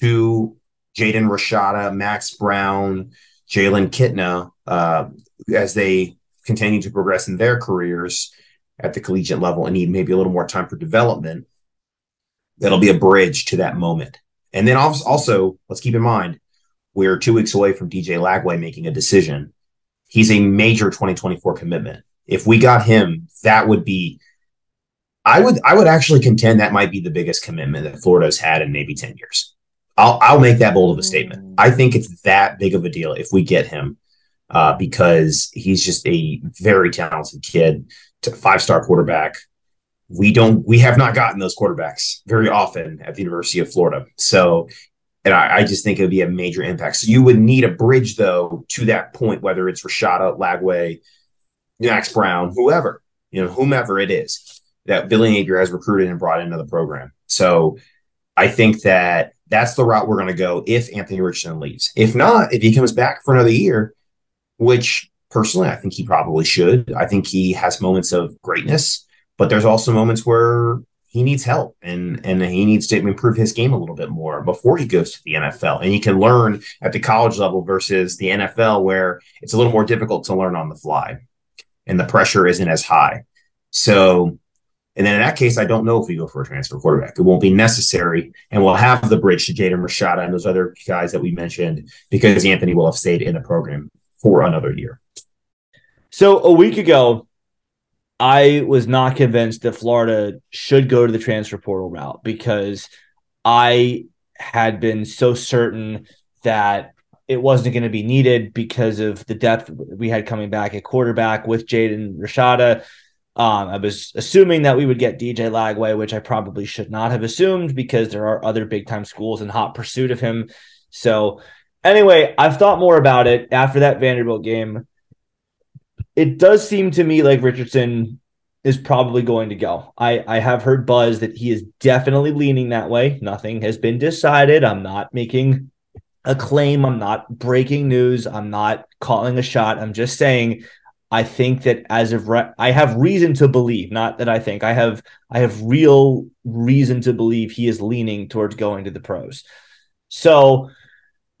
to Jaden Rashada, Max Brown, Jalen Kitna, uh, as they continue to progress in their careers at the collegiate level and need maybe a little more time for development, that'll be a bridge to that moment. And then also, let's keep in mind, we're two weeks away from DJ Lagway making a decision. He's a major 2024 commitment. If we got him, that would be I would I would actually contend that might be the biggest commitment that Florida's had in maybe 10 years. I'll I'll make that bold of a statement. I think it's that big of a deal if we get him, uh, because he's just a very talented kid, five star quarterback. We don't we have not gotten those quarterbacks very often at the University of Florida. So, and I, I just think it would be a major impact. So you would need a bridge though to that point, whether it's Rashada Lagway, Max Brown, whoever you know, whomever it is that Billy Napier has recruited and brought into the program. So I think that that's the route we're going to go if Anthony Richardson leaves. If not, if he comes back for another year, which personally I think he probably should. I think he has moments of greatness, but there's also moments where he needs help and and he needs to improve his game a little bit more before he goes to the NFL. And he can learn at the college level versus the NFL where it's a little more difficult to learn on the fly and the pressure isn't as high. So and then in that case, I don't know if we go for a transfer quarterback. It won't be necessary, and we'll have the bridge to Jaden Rashada and those other guys that we mentioned because Anthony will have stayed in the program for another year. So a week ago, I was not convinced that Florida should go to the transfer portal route because I had been so certain that it wasn't going to be needed because of the depth we had coming back at quarterback with Jaden Rashada. Um, I was assuming that we would get DJ Lagway, which I probably should not have assumed because there are other big time schools in hot pursuit of him. So, anyway, I've thought more about it after that Vanderbilt game it does seem to me like Richardson is probably going to go. I, I have heard buzz that he is definitely leaning that way. Nothing has been decided. I'm not making a claim. I'm not breaking news. I'm not calling a shot. I'm just saying I think that as of I have reason to believe, not that I think I have I have real reason to believe he is leaning towards going to the pros. So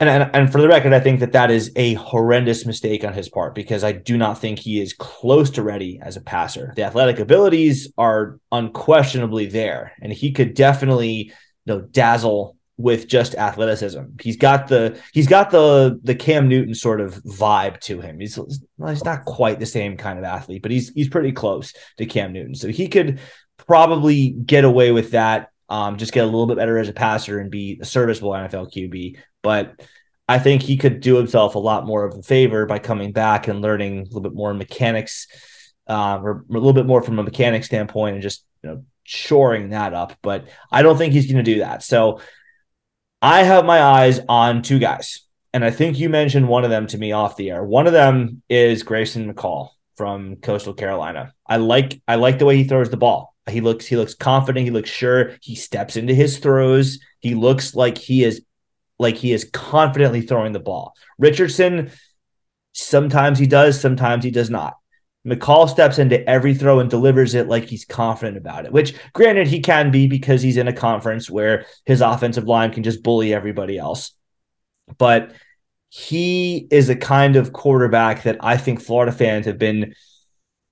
and, and, and for the record, I think that that is a horrendous mistake on his part because I do not think he is close to ready as a passer. The athletic abilities are unquestionably there, and he could definitely you know dazzle with just athleticism. He's got the he's got the the Cam Newton sort of vibe to him. He's well, he's not quite the same kind of athlete, but he's he's pretty close to Cam Newton. So he could probably get away with that. Um, just get a little bit better as a passer and be a serviceable NFL QB. But I think he could do himself a lot more of a favor by coming back and learning a little bit more mechanics, uh, or a little bit more from a mechanic standpoint, and just you know shoring that up. But I don't think he's going to do that. So I have my eyes on two guys, and I think you mentioned one of them to me off the air. One of them is Grayson McCall from Coastal Carolina. I like I like the way he throws the ball. He looks he looks confident. He looks sure. He steps into his throws. He looks like he is like he is confidently throwing the ball. Richardson, sometimes he does, sometimes he does not. McCall steps into every throw and delivers it like he's confident about it, which granted he can be because he's in a conference where his offensive line can just bully everybody else. But he is a kind of quarterback that I think Florida fans have been,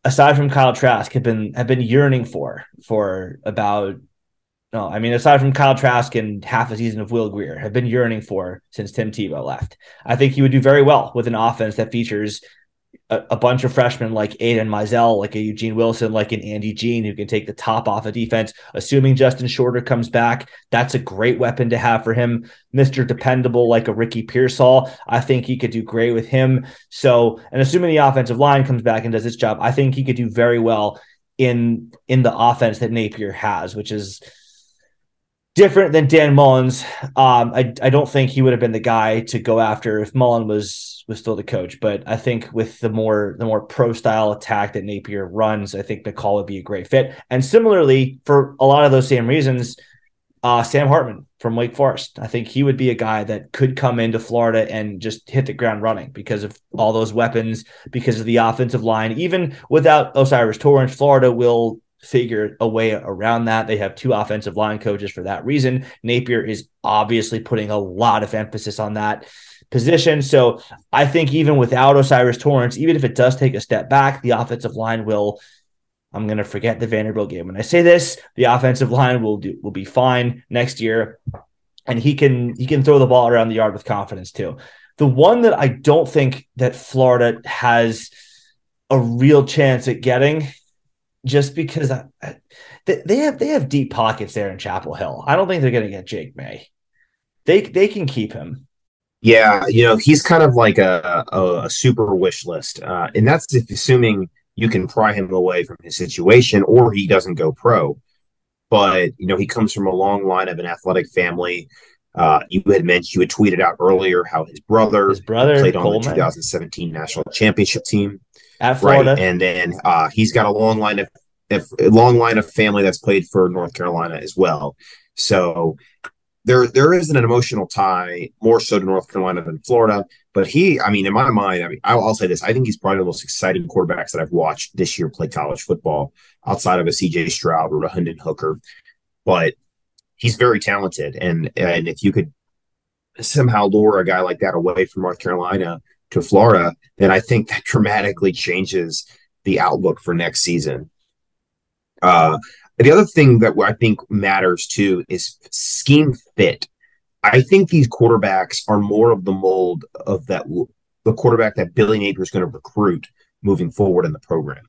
aside from Kyle Trask, have been have been yearning for for about no, I mean, aside from Kyle Trask and half a season of Will Grier, have been yearning for since Tim Tebow left. I think he would do very well with an offense that features a, a bunch of freshmen like Aidan Mizell, like a Eugene Wilson, like an Andy Jean, who can take the top off of defense. Assuming Justin Shorter comes back, that's a great weapon to have for him. Mr. Dependable, like a Ricky Pearsall, I think he could do great with him. So, and assuming the offensive line comes back and does its job, I think he could do very well in in the offense that Napier has, which is different than Dan Mullen's. Um, I I don't think he would have been the guy to go after if Mullen was was still the coach. But I think with the more the more pro style attack that Napier runs, I think McCall would be a great fit. And similarly, for a lot of those same reasons, uh, Sam Hartman from Wake Forest. I think he would be a guy that could come into Florida and just hit the ground running because of all those weapons, because of the offensive line. Even without O'Cyrus Torrence, Florida will figure a way around that. They have two offensive line coaches for that reason. Napier is obviously putting a lot of emphasis on that position. So I think even without O'Cyrus Torrence, even if it does take a step back, the offensive line will. I'm going to forget the Vanderbilt game. When I say this, the offensive line will do will be fine next year, and he can he can throw the ball around the yard with confidence too. The one that I don't think that Florida has a real chance at getting just because I, I, they have they have deep pockets there in Chapel Hill. I don't think they're going to get Drake Maye. They they can keep him. Yeah, you know he's kind of like a a, a super wish list, uh, and that's if assuming you can pry him away from his situation or he doesn't go pro. But you know he comes from a long line of an athletic family. Uh, you had mentioned you had tweeted out earlier how his brother, his brother played on the 2017 national championship team at Florida. Right. And then uh, he's got a long line of a long line of family that's played for North Carolina as well. So there there isn't an emotional tie more so to North Carolina than Florida. But he, I mean, in my mind, I mean, I'll, I'll say this: I think he's probably the most exciting quarterbacks that I've watched this year play college football, outside of a C.J. Stroud or a Hendon Hooker. but he's very talented. And and if you could somehow lure a guy like that away from North Carolina to Florida, then I think that dramatically changes the outlook for next season. Uh, the other thing that I think matters too is scheme fit. I think these quarterbacks are more of the mold of that the quarterback that Billy Napier is going to recruit moving forward in the program.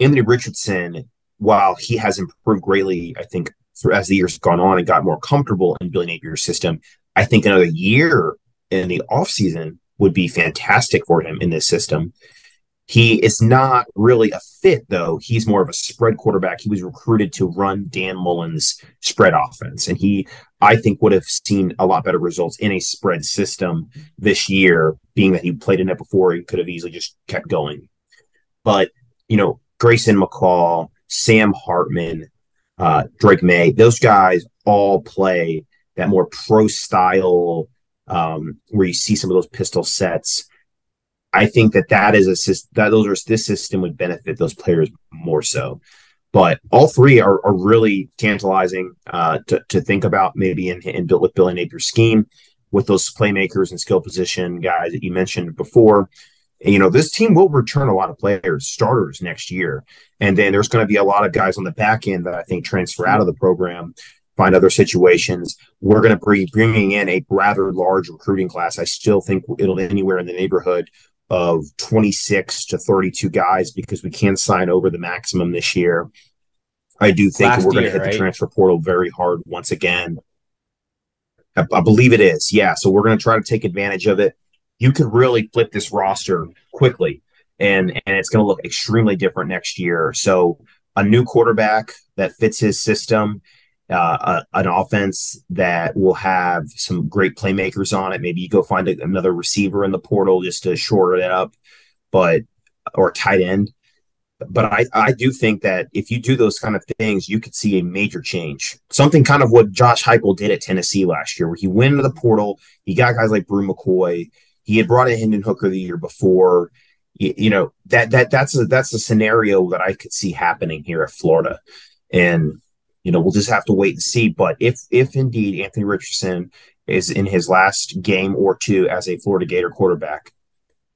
Anthony Richardson, while he has improved greatly, I think as the years gone on and got more comfortable in Billy Napier's system, I think another year in the offseason would be fantastic for him in this system. He is not really a fit, though. He's more of a spread quarterback. He was recruited to run Dan Mullen's spread offense. And he, I think, would have seen a lot better results in a spread system this year, being that he played in it before. He could have easily just kept going. But, you know, Grayson McCall, Sam Hartman, uh, Drake Maye, those guys all play that more pro style um, where you see some of those pistol sets. I think that that is a system that those are this system would benefit those players more so. But all three are, are really tantalizing uh, to, to think about maybe in, in built with Billy Napier's scheme with those playmakers and skill position guys that you mentioned before. You know, this team will return a lot of players, starters next year. And then there's going to be a lot of guys on the back end that I think transfer out of the program find other situations. We're going to be bringing in a rather large recruiting class. I still think it'll anywhere in the neighborhood of 26 to 32 guys because we can't sign over the maximum this year. I do think Last we're going to hit right? the transfer portal very hard once again. I, I believe it is. Yeah. So we're going to try to take advantage of it. You could really flip this roster quickly and and it's going to look extremely different next year. So a new quarterback that fits his system uh, a, an offense that will have some great playmakers on it. Maybe you go find a, another receiver in the portal just to shore it up, but or tight end. But I, I do think that if you do those kind of things, you could see a major change. Something kind of what Josh Heupel did at Tennessee last year, where he went into the portal. He got guys like Bru McCoy. He had brought in Hendon Hooker the year before. You, you know that that that's a that's a scenario that I could see happening here at Florida, and you know, we'll just have to wait and see. But if if indeed Anthony Richardson is in his last game or two as a Florida Gator quarterback,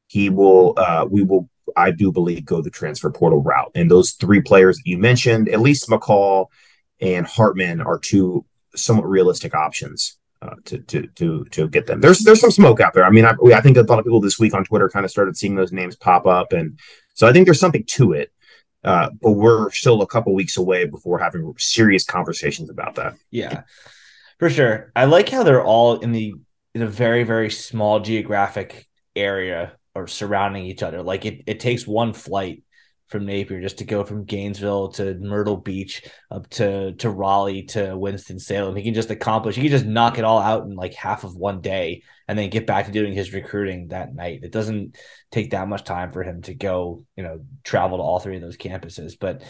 he will uh, we will I do believe go the transfer portal route. And those three players that you mentioned, at least McCall and Hartman, are two somewhat realistic options. Uh, to to to to get them. There's there's some smoke out there. I mean, I, I think a lot of people this week on Twitter kind of started seeing those names pop up, and so I think there's something to it. Uh, but we're still a couple weeks away before having serious conversations about that. Yeah, for sure. I like how they're all in the in a very very small geographic area or surrounding each other. Like it, it takes one flight from Napier just to go from Gainesville to Myrtle Beach up to to Raleigh to Winston Salem. He can just accomplish. He can just knock it all out in like half of one day, and then get back to doing his recruiting that night. It doesn't take that much time for him to go, you know, travel to all three of those campuses. But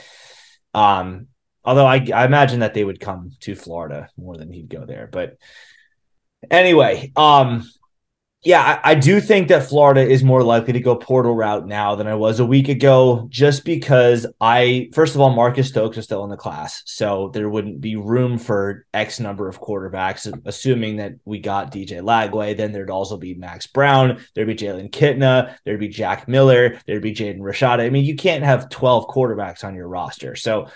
um, although I, I imagine that they would come to Florida more than he'd go there. But anyway, um, yeah, I, I, do think that Florida is more likely to go portal route now than I was a week ago, just because I, first of all, Marcus Stokes is still in the class. So there wouldn't be room for X number of quarterbacks, assuming that we got DJ Lagway. Then there'd also be Max Brown, there'd be Jalen Kitna, there'd be Jack Miller, there'd be Jaden Rashada. I mean, you can't have 12 quarterbacks on your roster. So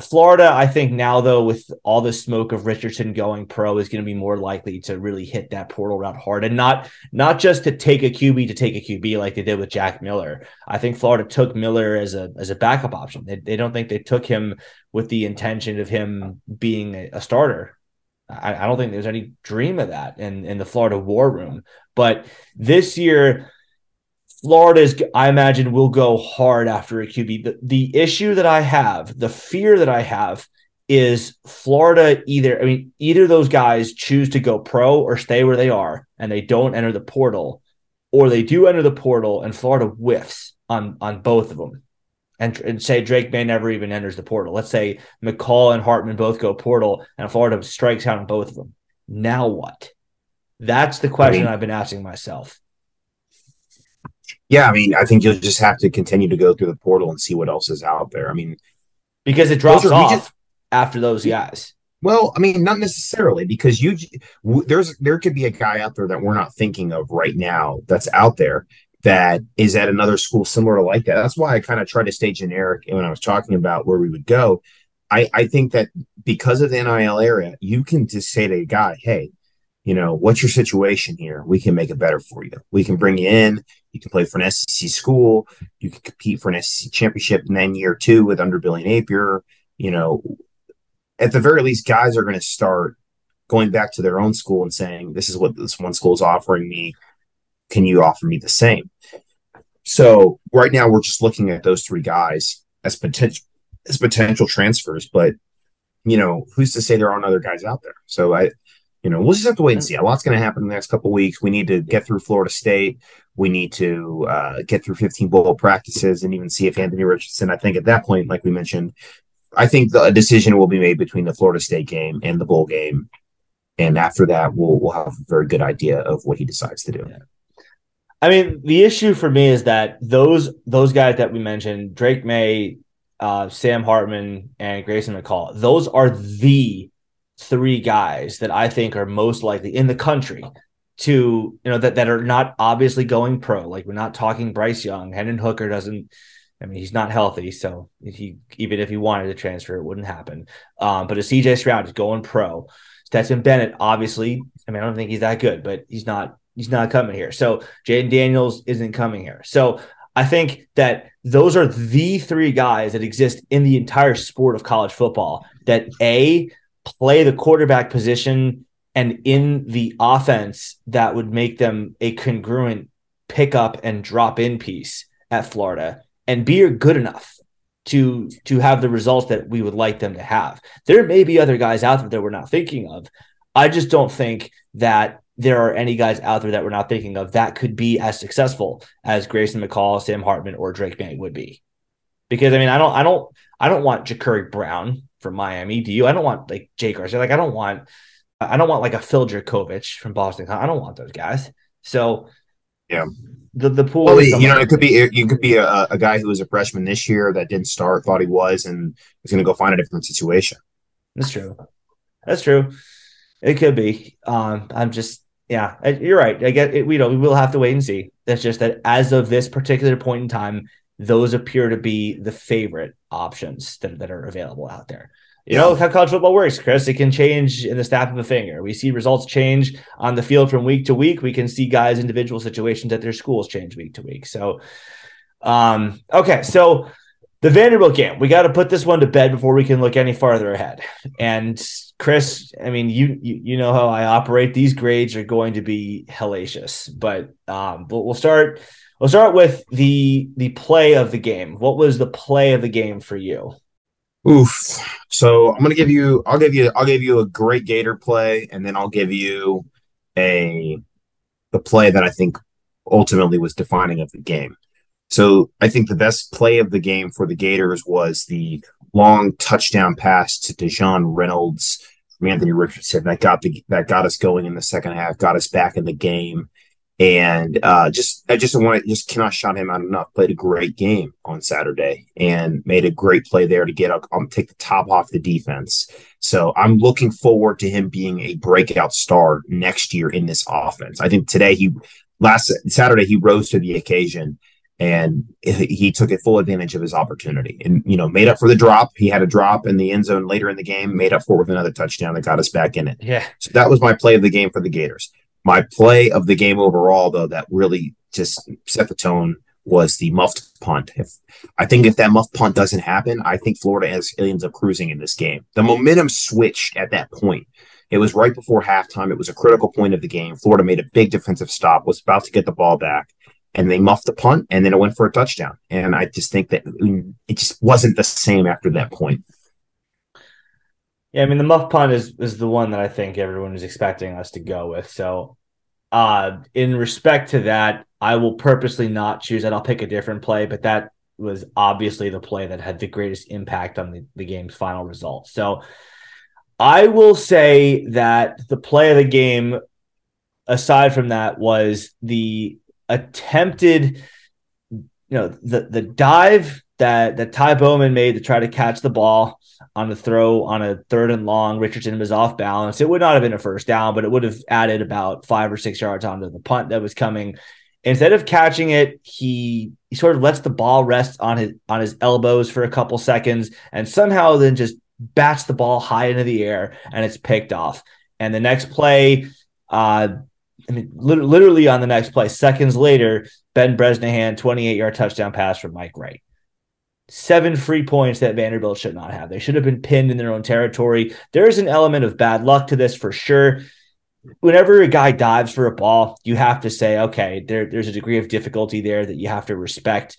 Florida, I think now though, with all the smoke of Richardson going pro, is going to be more likely to really hit that portal route hard, and not not just to take a QB to take a QB like they did with Jack Miller. I think Florida took Miller as a as a backup option. They, they don't think they took him with the intention of him being a, a starter. I, I don't think there's any dream of that in in the Florida war room. But this year, Florida is, I imagine, will go hard after a QB. The, the issue that I have, the fear that I have, is Florida either, I mean, either those guys choose to go pro or stay where they are and they don't enter the portal, or they do enter the portal and Florida whiffs on on both of them. And, and say Drake Maye never even enters the portal. Let's say McCall and Hartman both go portal and Florida strikes out on both of them. Now what? That's the question I mean, I've been asking myself yeah, I mean, I think you'll just have to continue to go through the portal and see what else is out there. I mean, because it drops off just, after those guys. Well, I mean, not necessarily because you there's there could be a guy out there that we're not thinking of right now that's out there that is at another school similar to like that. That's why I kind of tried to stay generic when I was talking about where we would go. I, I think that because of the NIL area, you can just say to a guy, hey, you know, what's your situation here? We can make it better for you. We can bring you in. You can play for an SEC school. You can compete for an SEC championship in then year two with under Billy Napier. You know, at the very least, guys are going to start going back to their own school and saying, this is what this one school is offering me. Can you offer me the same? So right now we're just looking at those three guys as potential as potential transfers, but you know, who's to say there aren't other guys out there? So I you know, we'll just have to wait and see. A lot's going to happen in the next couple weeks. We need to get through Florida State. We need to uh, get through 15 bowl practices and even see if Anthony Richardson. I think at that point, like we mentioned, I think the, a decision will be made between the Florida State game and the bowl game, and after that, we'll we'll have a very good idea of what he decides to do. Yeah. I mean, the issue for me is that those those guys that we mentioned, Drake Maye, uh, Sam Hartman, and Grayson McCall, those are the three guys that I think are most likely in the country to you know that that are not obviously going pro. Like we're not talking Bryce Young, Hendon Hooker doesn't. I mean, he's not healthy, so he even if he wanted to transfer, it wouldn't happen. Um, but a CJ Stroud is going pro. Stetson Bennett, obviously, I mean, I don't think he's that good, but he's not he's not coming here. So Jayden Daniels isn't coming here. So I think that those are the three guys that exist in the entire sport of college football that a play the quarterback position and in the offense that would make them a congruent pick up and drop in piece at Florida and be good enough to to have the results that we would like them to have. There may be other guys out there that we're not thinking of. I just don't think that there are any guys out there that we're not thinking of that could be as successful as Grayson McCall, Sam Hartman, or Drake Maye would be. Because I mean, I don't, I don't, I don't want Jacurri Brown from Miami. Do you? I don't want like Jake Garcia. Like I don't want, I don't want like a Phil Jurkovec from Boston. I don't want those guys. So yeah, the the pool. Well, you know, it could be you could be a, a guy who was a freshman this year that didn't start, thought he was, and was going to go find a different situation. That's true. That's true. It could be. Um, I'm just yeah, you're right. I get it. We know we will have to wait and see. That's just that as of this particular point in time, those appear to be the favorite options that, that are available out there. You know how college football works, Chris. It can change in the snap of a finger. We see results change on the field from week to week. We can see guys' individual situations at their schools change week to week. So, um, okay, so the Vanderbilt game, we got to put this one to bed before we can look any farther ahead. And Chris, I mean, you you, you know how I operate. These grades are going to be hellacious, but um, but we'll start we'll start with the the play of the game. What was the play of the game for you? Oof. So I'm gonna give you I'll give you I'll give you a great Gator play, and then I'll give you a the play that I think ultimately was defining of the game. So I think the best play of the game for the Gators was the long touchdown pass to Daejon Reynolds from Anthony Richardson that got the that got us going in the second half, got us back in the game. And uh, just I just want to just cannot shout him out enough. Played a great game on Saturday and made a great play there to get um, take the top off the defense. So I'm looking forward to him being a breakout star next year in this offense. I think today he last Saturday he rose to the occasion and he took a full advantage of his opportunity and you know made up for the drop he had a drop in the end zone later in the game made up for it with another touchdown that got us back in it yeah so that was my play of the game for the gators my play of the game overall though that really just set the tone was the muffed punt if i think if that muffed punt doesn't happen i think florida ends up cruising in this game the momentum switched at that point it was right before halftime. It was a critical point of the game. Florida made a big defensive stop, was about to get the ball back and they muffed the punt and then it went for a touchdown. And I just think that it just wasn't the same after that point. Yeah, I mean the muff punt is is the one that I think everyone is expecting us to go with. So uh in respect to that, I will purposely not choose that. I'll pick a different play, but that was obviously the play that had the greatest impact on the, the game's final result. So I will say that the play of the game, aside from that, was the attempted, you know, the the dive that that Ty Bowman made to try to catch the ball on the throw on a third and long. Richardson was off balance. It would not have been a first down, but it would have added about five or six yards onto the punt that was coming. Instead of catching it, he he sort of lets the ball rest on his on his elbows for a couple seconds and somehow then just bats the ball high into the air and it's picked off. And the next play, uh, I mean, literally on the next play, seconds later, Ben Bresnahan, 28 yard touchdown pass from Mike Wright. Seven free points that Vanderbilt should not have. They should have been pinned in their own territory. There is an element of bad luck to this for sure. Whenever a guy dives for a ball, you have to say, okay, there, there's a degree of difficulty there that you have to respect.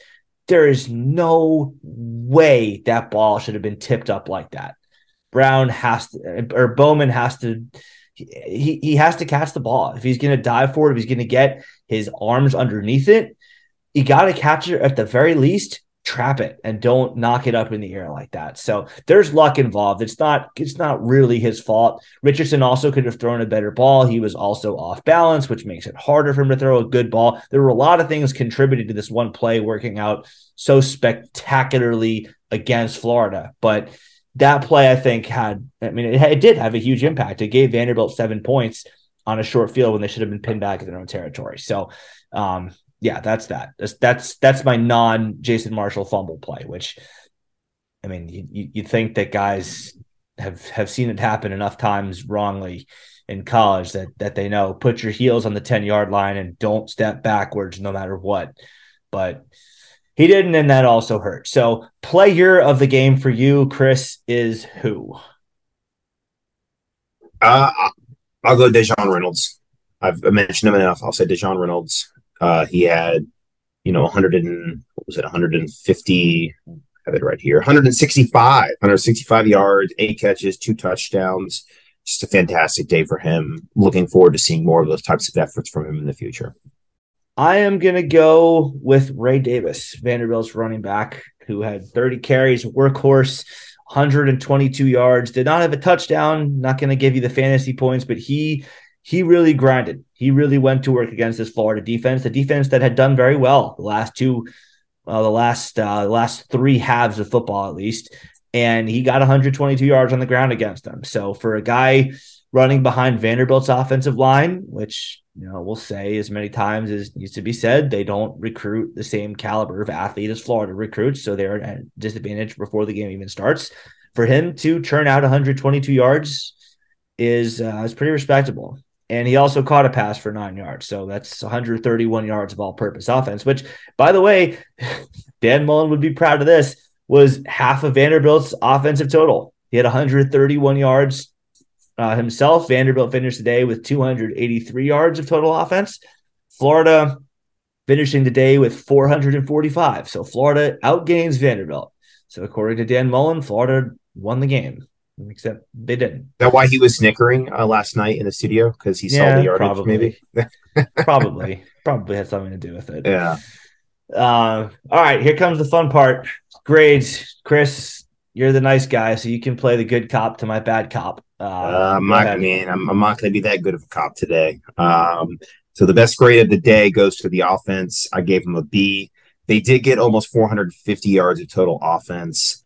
There is no way that ball should have been tipped up like that. Brown has to, or Bowman has to he, he has to catch the ball. If he's going to dive for it, if he's going to get his arms underneath it, you got to catch it at the very least, trap it and don't knock it up in the air like that. So there's luck involved. It's not it's not really his fault. Richardson also could have thrown a better ball. He was also off balance, which makes it harder for him to throw a good ball. There were a lot of things contributed to this one play working out so spectacularly against Florida, but that play I think had I mean it, it, did have a huge impact. It gave Vanderbilt seven points on a short field when they should have been pinned back in their own territory. So um, yeah, that's that. That's that's that's my non Jason Marshall fumble play. Which I mean you you think that guys have have seen it happen enough times wrongly in college that that they know put your heels on the 10 yard line and don't step backwards no matter what. But he didn't, and that also hurt. So, player of the game for you, Chris, is who? Uh, I'll go Daejon Reynolds. I've mentioned him enough. I'll say Daejon Reynolds. Uh, he had, you know, 100 and what was it, 150? Have it right here, 165, 165 yards, eight catches, two touchdowns. Just a fantastic day for him. Looking forward to seeing more of those types of efforts from him in the future. I am going to go with Ray Davis, Vanderbilt's running back, who had 30 carries, workhorse, 122 yards, did not have a touchdown. Not going to give you the fantasy points, but he he really grinded. He really went to work against this Florida defense, the defense that had done very well the last two, uh, the last uh, last three halves of football at least, and he got 122 yards on the ground against them. So for a guy running behind Vanderbilt's offensive line, which you know we'll say as many times as needs to be said, they don't recruit the same caliber of athlete as Florida recruits, so they're at a disadvantage before the game even starts. For him to churn out 122 yards is uh, is pretty respectable. And he also caught a pass for nine yards. So that's 131 yards of all purpose offense, which, by the way, (laughs) Dan Mullen would be proud of this, was half of Vanderbilt's offensive total. He had 131 yards uh, himself. Vanderbilt finished the day with 283 yards of total offense. Florida finishing the day with 445. So Florida outgains Vanderbilt. So according to Dan Mullen, Florida won the game, except they didn't. Is that why he was snickering uh, last night in the studio because he yeah, saw the yardage? Probably. Maybe, (laughs) probably, probably had something to do with it. Yeah. Uh, all right, here comes the fun part. Grades, Chris. You're the nice guy, so you can play the good cop to my bad cop. Uh, uh, I'm not, man, I'm, I'm not going to be that good of a cop today. Um, so the best grade of the day goes to the offense. I gave them a B. They did get almost 450 yards of total offense.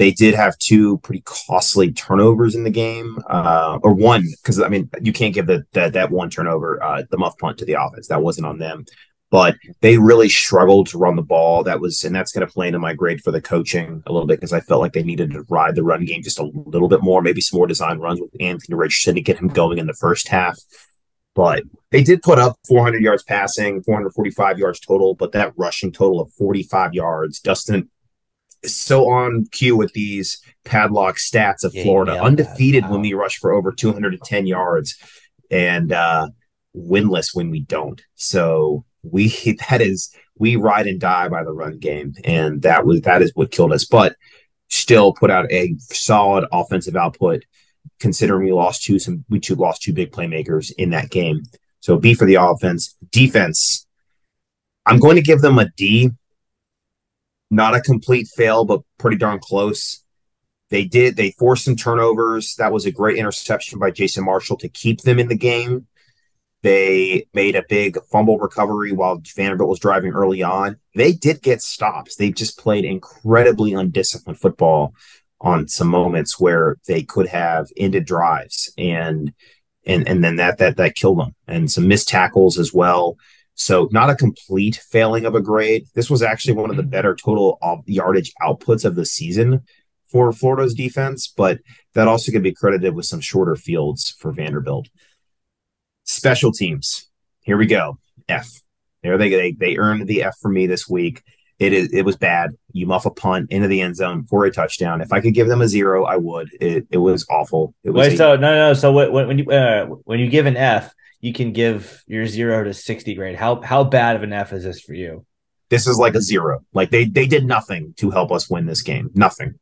They did have two pretty costly turnovers in the game, uh, or one because I mean you can't give that that one turnover, uh, the muff punt to the offense. That wasn't on them but they really struggled to run the ball. That was, and that's going to play into my grade for the coaching a little bit because I felt like they needed to ride the run game just a little bit more, maybe some more design runs with Anthony Richardson to get him going in the first half. But they did put up 400 yards passing, 445 yards total, but that rushing total of 45 yards, Dustin so on cue with these padlock stats of yeah, Florida, undefeated wow. when we rush for over 210 yards and uh, winless when we don't. So we (laughs) that is we ride and die by the run game, and that was that is what killed us. But still put out a solid offensive output, considering we lost two some we two lost two big playmakers in that game. So B for the offense, defense. I'm going to give them a D. Not a complete fail, but pretty darn close. They did. They forced some turnovers. That was a great interception by Jason Marshall to keep them in the game They made a big fumble recovery while Vanderbilt was driving early on. They did get stops. They just played incredibly undisciplined football on some moments where they could have ended drives and and and then that that that killed them and some missed tackles as well. So not a complete failing of a grade. This was actually one of the better total yardage outputs of the season for Florida's defense, but that also can be credited with some shorter fields for Vanderbilt. Special teams. Here we go. F. There they they they earned the F for me this week. It is it was bad. You muff a punt into the end zone for a touchdown. If I could give them a zero, I would. It it was awful. It was Wait, a, so no no. So when when you uh, when you give an F, you can give your zero to sixty grade. How how bad of an F is this for you? This is like a zero. Like they they did nothing to help us win this game. Nothing.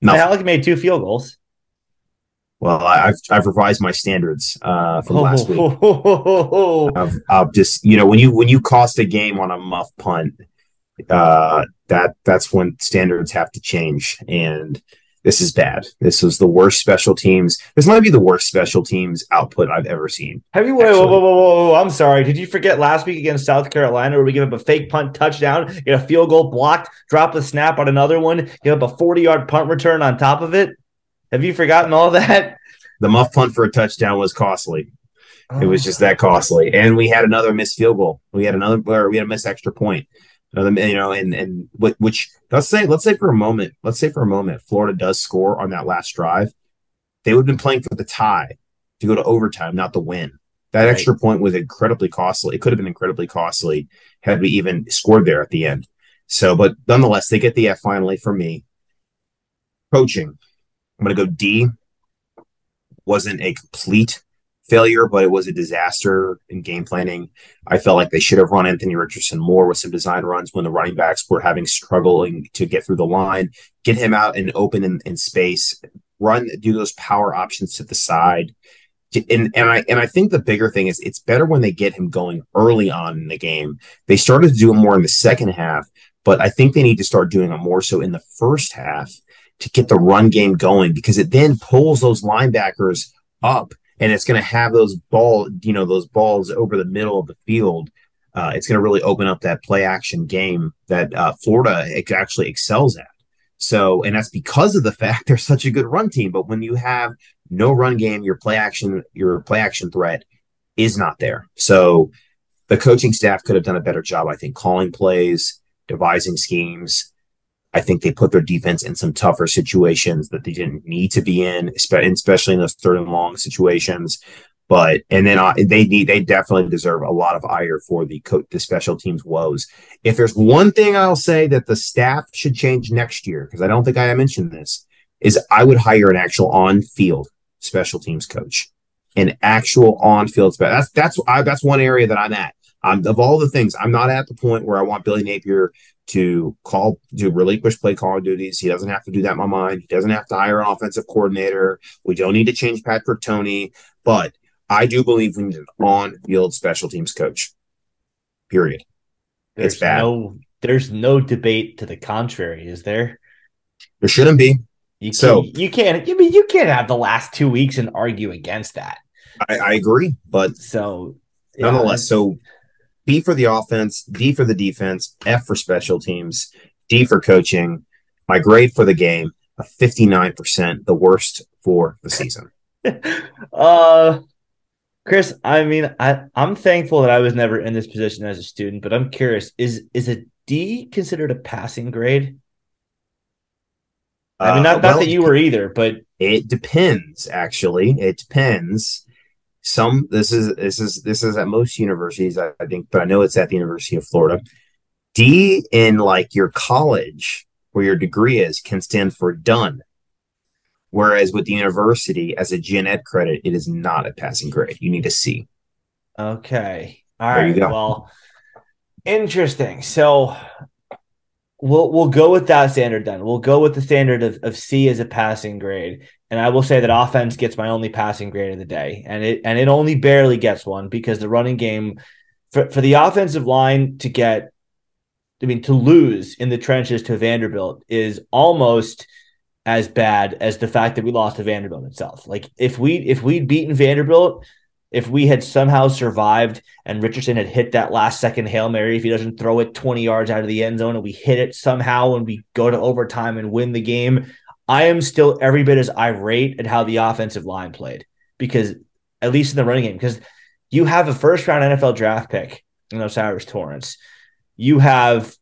Nothing. Halleck made two field goals. Well, I've I've revised my standards uh, from last week. (laughs) I've, I've just you know when you when you cost a game on a muff punt, uh, that that's when standards have to change. And this is bad. This was the worst special teams. This might be the worst special teams output I've ever seen. Have you? Whoa, whoa, whoa, whoa, whoa! I'm sorry. Did you forget last week against South Carolina where we give up a fake punt touchdown, get a field goal blocked, drop the snap on another one, give up a 40 yard punt return on top of it? Have you forgotten all that? The muff punt for a touchdown was costly. Oh. It was oh. just that costly, and we had another missed field goal. We had another, or we had a missed extra point. You know, and and which let's say let's say for a moment, let's say for a moment, Florida does score on that last drive, they would have been playing for the tie to go to overtime, not the win. That right. extra point was incredibly costly. It could have been incredibly costly had we even scored there at the end. So, but nonetheless, they get the F finally for me. Coaching, I'm going to go D. Wasn't a complete failure, but it was a disaster in game planning. I felt like they should have run Anthony Richardson more with some design runs when the running backs were having struggling to get through the line, get him out and open in, in space, run, do those power options to the side. And, and I and I think the bigger thing is it's better when they get him going early on in the game. They started to do it more in the second half, but I think they need to start doing it more so in the first half to get the run game going because it then pulls those linebackers up and it's going to have those ball, you know, those balls over the middle of the field. Uh, it's going to really open up that play action game that uh, Florida actually excels at. So, and that's because of the (laughs) fact they're such a good run team. But when you have no run game, your play action, your play action threat is not there. So, the coaching staff could have done a better job, I think, calling plays, devising schemes, I think they put their defense in some tougher situations that they didn't need to be in, especially in those third and long situations. But and then uh, they need they definitely deserve a lot of ire for the coach the special teams woes. If there's one thing I'll say that the staff should change next year, because I don't think I mentioned this, is I would hire an actual on field special teams coach, an actual on field. That's that's I, that's one area that I'm at. Um, of all the things, I'm not at the point where I want Billy Napier to call to relinquish play call duties. He doesn't have to do that in my mind. He doesn't have to hire an offensive coordinator. We don't need to change Patrick Toney, but I do believe we need an on-field special teams coach. Period. There's it's bad. No, there's no debate to the contrary, is there? There shouldn't be. You can, so you can't. I mean, you can't have the last two weeks and argue against that. I, I agree, but so nonetheless, so B for the offense, D for the defense, F for special teams, D for coaching. My grade for the game, a 59%, the worst for the season. (laughs) uh Chris, I mean, I, I'm thankful that I was never in this position as a student, but I'm curious, is is a D considered a passing grade? I mean, not, uh, well, not that you were either, but it depends. Actually, it depends some this is this is this is at most universities I, I think but i know it's at the university of florida. D in like your college where your degree is can stand for done. Whereas with the university as a gen ed credit it is not a passing grade. You need a c. Okay. All there right. well interesting. So we'll we'll go with that standard then. We'll go with the standard of, of c as a passing grade and I will say that offense gets my only passing grade of the day. And it and it only barely gets one because the running game for, for the offensive line to get I mean to lose in the trenches to Vanderbilt is almost as bad as the fact that we lost to Vanderbilt itself. Like if we if we'd beaten Vanderbilt if we had somehow survived and Richardson had hit that last second Hail Mary, if he doesn't throw it 20 yards out of the end zone and we hit it somehow and we go to overtime and win the game, I am still every bit as irate at how the offensive line played because, at least in the running game, because you have a first round NFL draft pick in O'Cyrus Torrence. You have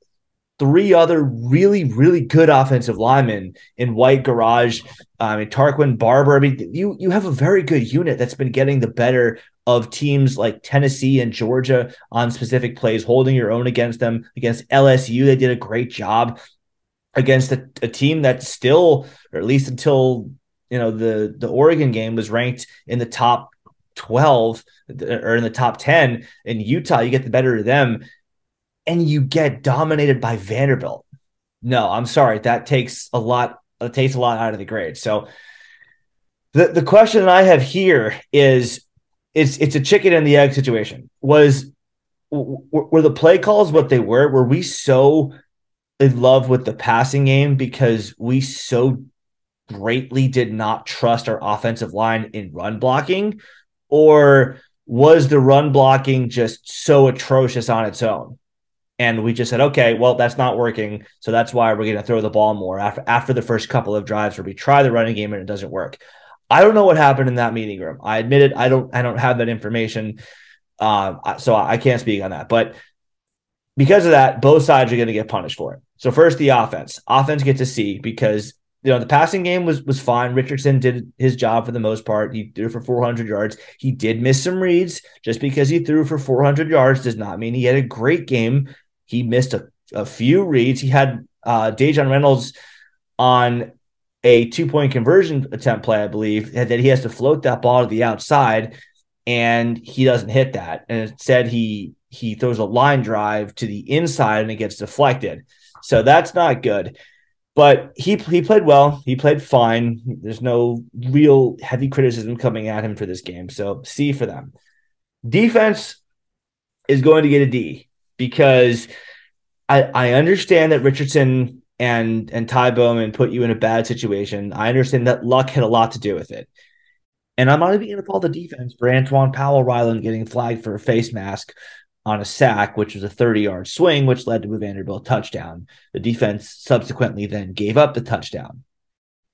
three other really, really good offensive linemen in White Gouraige, um, I mean Tarquin Barber. I mean, you you have a very good unit that's been getting the better of teams like Tennessee and Georgia on specific plays, holding your own against them. Against LSU, they did a great job against a, a team that still, or at least until you know the the Oregon game was ranked in the top 12 uh, or in the top 10 in Utah, you get the better of them and you get dominated by Vanderbilt. No, I'm sorry. That takes a lot. It takes a lot out of the grade. So the, the question that I have here is it's it's a chicken and the egg situation. Was were the play calls what they were? Were we so in love with the passing game because we so greatly did not trust our offensive line in run blocking? Or was the run blocking just so atrocious on its own? And we just said, okay, well, that's not working. So that's why we're going to throw the ball more after, after the first couple of drives where we try the running game and it doesn't work. I don't know what happened in that meeting room. I admit it. I don't, I don't have that information. Uh, so I can't speak on that. But because of that, both sides are going to get punished for it. So first, the offense. Offense get to see because you know the passing game was was fine. Richardson did his job for the most part. He threw for 400 yards. He did miss some reads. Just because he threw for 400 yards does not mean he had a great game. He missed a, a few reads. He had uh, Daejon Reynolds on a two point conversion attempt play, I believe, that he has to float that ball to the outside, and he doesn't hit that. And instead, he he throws a line drive to the inside and it gets deflected. So that's not good. But he he played well. He played fine. There's no real heavy criticism coming at him for this game. So C for them. Defense is going to get a D because I, I understand that Richardson and and Ty Bowman put you in a bad situation. I understand that luck had a lot to do with it. And I'm not even going to call the defense for Antwaun Powell Ryland getting flagged for a face mask on a sack, which was a 30 yard swing, which led to a Vanderbilt touchdown. The defense subsequently then gave up the touchdown.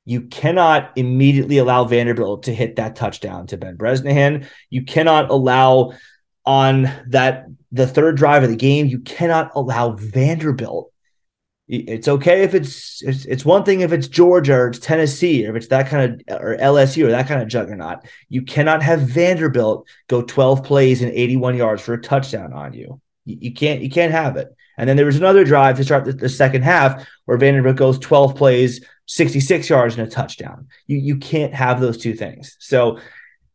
You cannot immediately allow Vanderbilt to hit that touchdown to Ben Bresnahan. You cannot allow on that the third drive of the game, you cannot allow Vanderbilt. It's okay if it's, it's it's one thing if it's Georgia or it's Tennessee or if it's that kind of or LSU or that kind of juggernaut. You cannot have Vanderbilt go 12 plays and 81 yards for a touchdown on you. You, you can't you can't have it. And then there was another drive to start the, the second half where Vanderbilt goes 12 plays, 66 yards and a touchdown. You you can't have those two things. So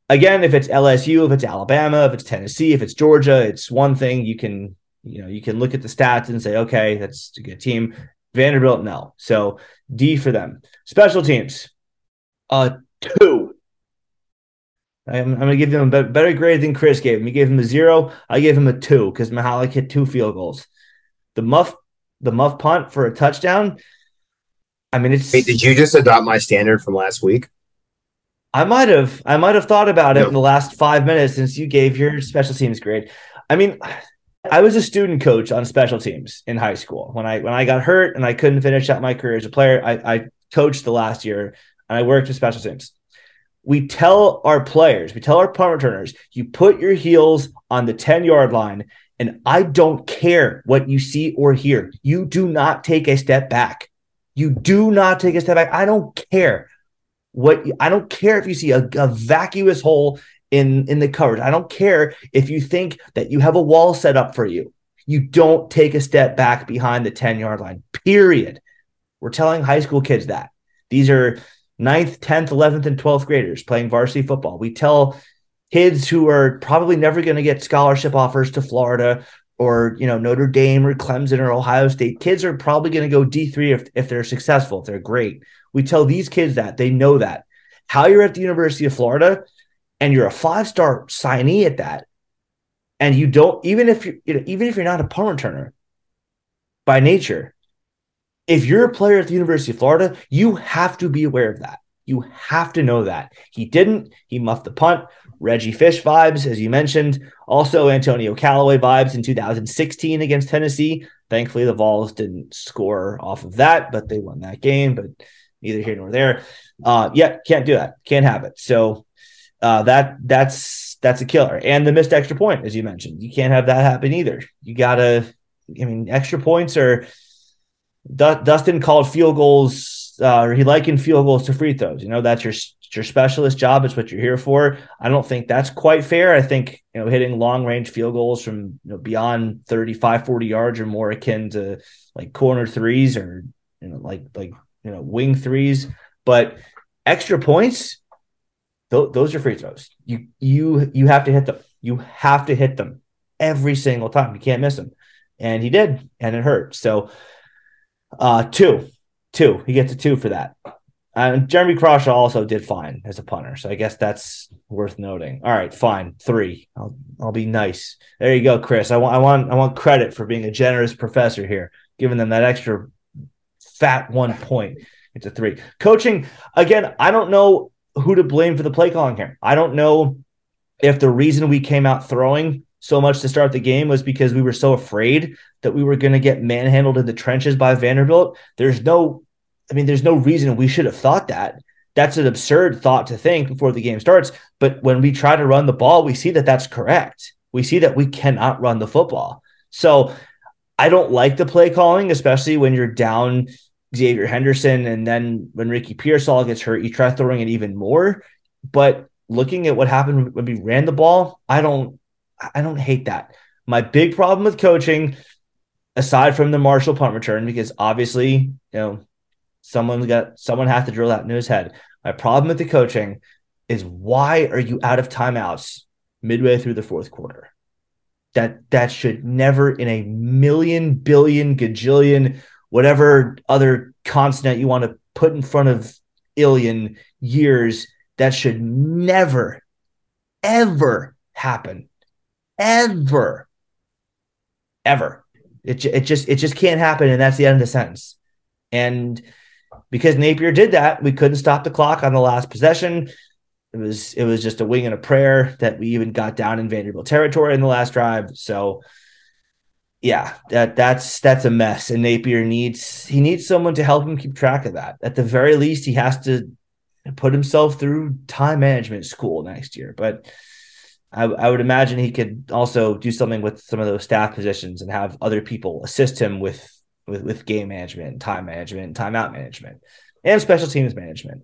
again, if it's LSU, if it's Alabama, if it's Tennessee, if it's Georgia, it's one thing you can, you know, you can look at the stats and say, okay, that's a good team. Vanderbilt, no. So D for them. Special teams, uh, two. I'm, I'm going to give them a better grade than Chris gave him. He gave him a zero. I gave him a two because Mihalek hit two field goals. The muff, the muff punt for a touchdown. I mean, it's. Hey, did you just adopt my standard from last week? I might have I might have thought about it in the last five minutes since you gave your special teams grade. I mean, I was a student coach on special teams in high school. When I when I got hurt and I couldn't finish out my career as a player, I, I coached the last year and I worked with special teams. We tell our players, we tell our punt returners, you put your heels on the 10 yard line, and I don't care what you see or hear. You do not take a step back. You do not take a step back. I don't care what I don't care if you see a, a vacuous hole in in the coverage. I don't care if you think that you have a wall set up for you. You don't take a step back behind the 10 yard line, period. We're telling high school kids that. These are ninth, 10th, 11th, and 12th graders playing varsity football. We tell kids who are probably never going to get scholarship offers to Florida or you know Notre Dame or Clemson or Ohio State. Kids are probably going to go D3 if, if they're successful, if they're great. We tell these kids that they know that. How you're at the University of Florida and you're a five star signee at that, and you don't even if you you know, even if you're not a punt returner by nature, if you're a player at the University of Florida, you have to be aware of that. You have to know that. He didn't. He muffed the punt. Reggie Fish vibes, as you mentioned. Also, Antonio Callaway vibes in 2016 against Tennessee. Thankfully, the Vols didn't score off of that, but they won that game. But neither here nor there. Uh, yeah, can't do that. Can't have it. So uh, that that's that's a killer. And the missed extra point, as you mentioned, you can't have that happen either. You gotta. I mean, extra points are. Dustin called field goals, uh, he likened field goals to free throws. You know, that's your your specialist job. It's what you're here for. I don't think that's quite fair. I think, you know, hitting long range field goals from you know, beyond 35, 40 yards or more akin to like corner threes or, you know, like, like, you know, wing threes. But extra points, th- those are free throws. You, you, you have to hit them. You have to hit them every single time. You can't miss them. And he did, and it hurt. So, uh, two, two, he gets a two for that. And Jeremy Crawshaw also did fine as a punter, so I guess that's worth noting. All right, fine, three. I'll I'll be nice. There you go, Chris. I want I want I want credit for being a generous professor here, giving them that extra fat one point. It's a three. Coaching again. I don't know who to blame for the play calling here. I don't know if the reason we came out throwing so much to start the game was because we were so afraid that we were going to get manhandled in the trenches by Vanderbilt. There's no I mean, there's no reason we should have thought that. That's an absurd thought to think before the game starts. But when we try to run the ball, we see that that's correct. We see that we cannot run the football. So I don't like the play calling, especially when you're down Xzavier Henderson. And then when Ricky Pearsall gets hurt, you try throwing it even more. But looking at what happened when we ran the ball, I don't I don't hate that. My big problem with coaching, aside from the Marshall punt return, because obviously, you know, Someone got someone has to drill that into his head. My problem with the coaching is why are you out of timeouts midway through the fourth quarter? That that should never in a million billion gajillion whatever other consonant you want to put in front of illion years that should never ever happen ever ever it, it just it just can't happen and that's the end of the sentence and because Napier did that, we couldn't stop the clock on the last possession. It was it was just a wing and a prayer that we even got down in Vanderbilt territory in the last drive. So yeah, that that's that's a mess. And Napier needs he needs someone to help him keep track of that. At the very least, he has to put himself through time management school next year. But I, I would imagine he could also do something with some of those staff positions and have other people assist him with with, with game management, time management, timeout management, and special teams management.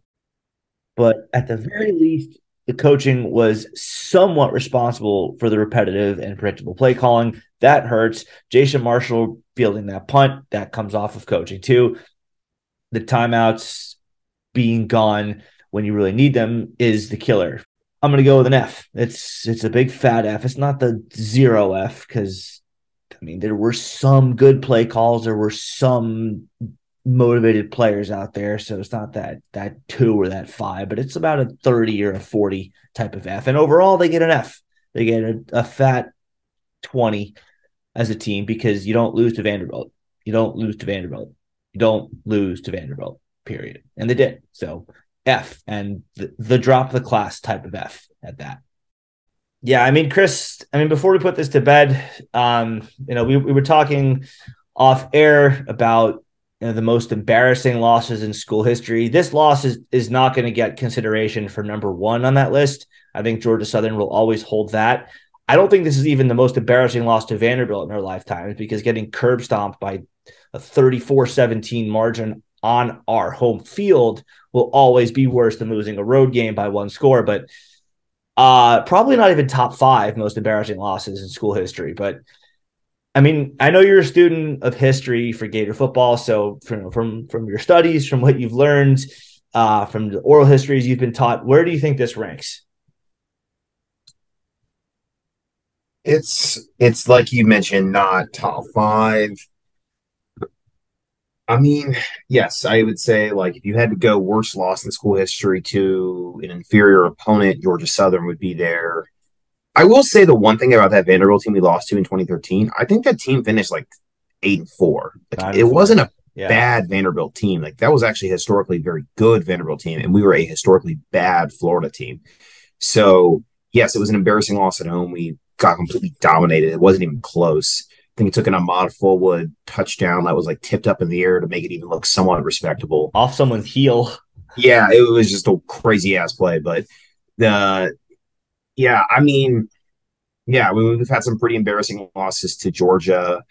But at the very least, the coaching was somewhat responsible for the repetitive and predictable play calling. That hurts. Jason Marshall fielding that punt, that comes off of coaching too. The timeouts being gone when you really need them is the killer. I'm gonna go with an F. It's it's a big fat F. It's not the zero F because I mean, there were some good play calls. There were some motivated players out there. So it's not that that two or that five, but it's about a 30 or a 40 type of F. And overall, they get an F. They get a, a fat 20 as a team because you don't lose to Vanderbilt. You don't lose to Vanderbilt. You don't lose to Vanderbilt, period. And they did. So F and the, the drop the class type of F at that yeah, I mean, Chris, I mean, before we put this to bed, um, you know, we, we were talking off air about you know, the most embarrassing losses in school history. This loss is, is not going to get consideration for number one on that list. I think Georgia Southern will always hold that. I don't think this is even the most embarrassing loss to Vanderbilt in their lifetimes because getting curb stomped by a 34 17 margin on our home field will always be worse than losing a road game by one score. But uh, probably not even top five most embarrassing losses in school history. But I mean, I know you're a student of history for Gator football, so from from from your studies, from what you've learned, uh, from the oral histories you've been taught, where do you think this ranks? It's it's like you mentioned, not top five, I mean, yes, I would say like if you had to go worst loss in school history to an inferior opponent, Georgia Southern would be there. I will say the one thing about that Vanderbilt team we lost to in 2013, I think that team finished like eight and four. Like, it was wasn't a yeah. bad Vanderbilt team. Like that was actually historically very good Vanderbilt team, and we were a historically bad Florida team. So yes, it was an embarrassing loss at home. We got completely dominated. It wasn't even close. I think he took an Ahmad Fulwood touchdown that was like tipped up in the air to make it even look somewhat respectable. Off someone's heel. Yeah, it was just a crazy ass play. But the yeah, I mean, yeah, we've had some pretty embarrassing losses to Georgia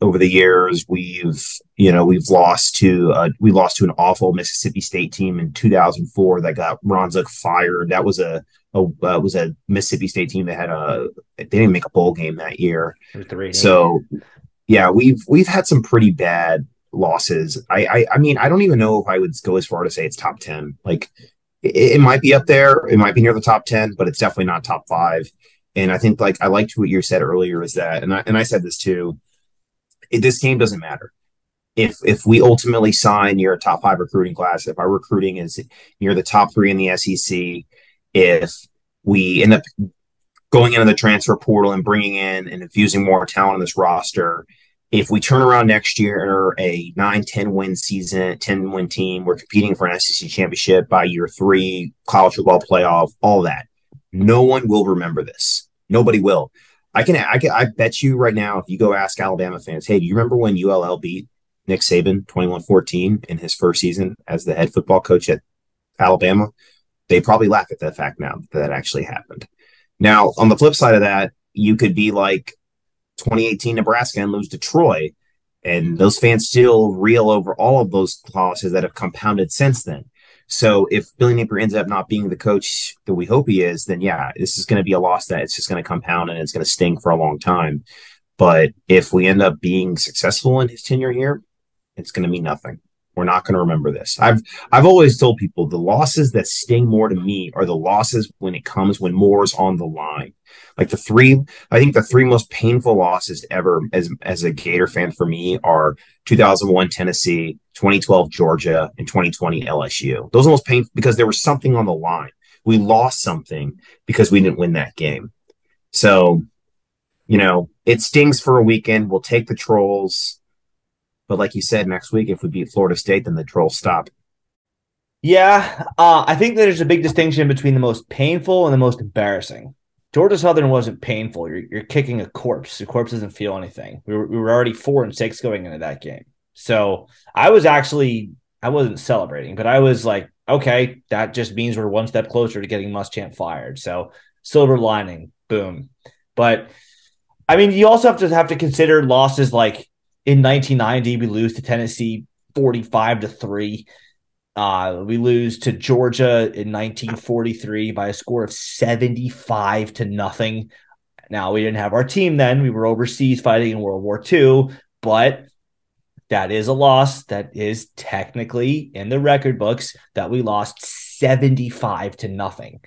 over the years. We've you know we've lost to uh, we lost to an awful Mississippi State team in 2004 that got Ron Zook fired. That was a, a uh, was a Mississippi State team that had a they didn't make a bowl game that year. So yeah, we've we've had some pretty bad losses. I, I I mean I don't even know if I would go as far to say it's top ten. Like it, it might be up there. It might be near the top ten, but it's definitely not top five. And I think like I liked what you said earlier is that, and I and I said this too. It, this game doesn't matter. If if we ultimately sign near a top five recruiting class, if our recruiting is near the top three in the SEC, if we end up going into the transfer portal and bringing in and infusing more talent in this roster, if we turn around next year a 9 10 win season 10 win team we're competing for an sec championship by year three college football playoff all that no one will remember this. Nobody will. I can, I can, I bet you right now, if you go ask Alabama fans, hey, do you remember when ULL beat Nick Saban 21 14 in his first season as the head football coach at Alabama? They probably laugh at the fact now that that actually happened. Now, on the flip side of that, you could be like 2018 Nebraska and lose to Troy, and those fans still reel over all of those losses that have compounded since then. So if Billy Napier ends up not being the coach that we hope he is, then yeah, this is going to be a loss that it's just going to compound and it's going to sting for a long time. But if we end up being successful in his tenure here, it's going to mean nothing. We're not going to remember this. I've I've always told people the losses that sting more to me are the losses when it comes when more is on the line. Like the three, I think the three most painful losses ever as as a Gator fan for me are 2001 Tennessee, 2012 Georgia, and 2020 LSU. Those are most painful because there was something on the line. We lost something because we didn't win that game. So, you know, it stings for a weekend. We'll take the trolls. But like you said, next week, if we beat Florida State, then the trolls stop. Yeah, uh, I think there's a big distinction between the most painful and the most embarrassing. Georgia Southern wasn't painful. You're, you're kicking a corpse. The corpse doesn't feel anything. We were, we were already four and six going into that game. So I was actually, I wasn't celebrating, but I was like, okay, that just means we're one step closer to getting Muschamp fired. So silver lining, boom. But I mean, you also have to have to consider losses like in 1990, we lose to Tennessee 45 to three. Uh, we lose to Georgia in 1943 by a score of 75 to nothing. Now, we didn't have our team then. We were overseas fighting in World War II, but that is a loss that is technically in the record books that we lost 75 to nothing.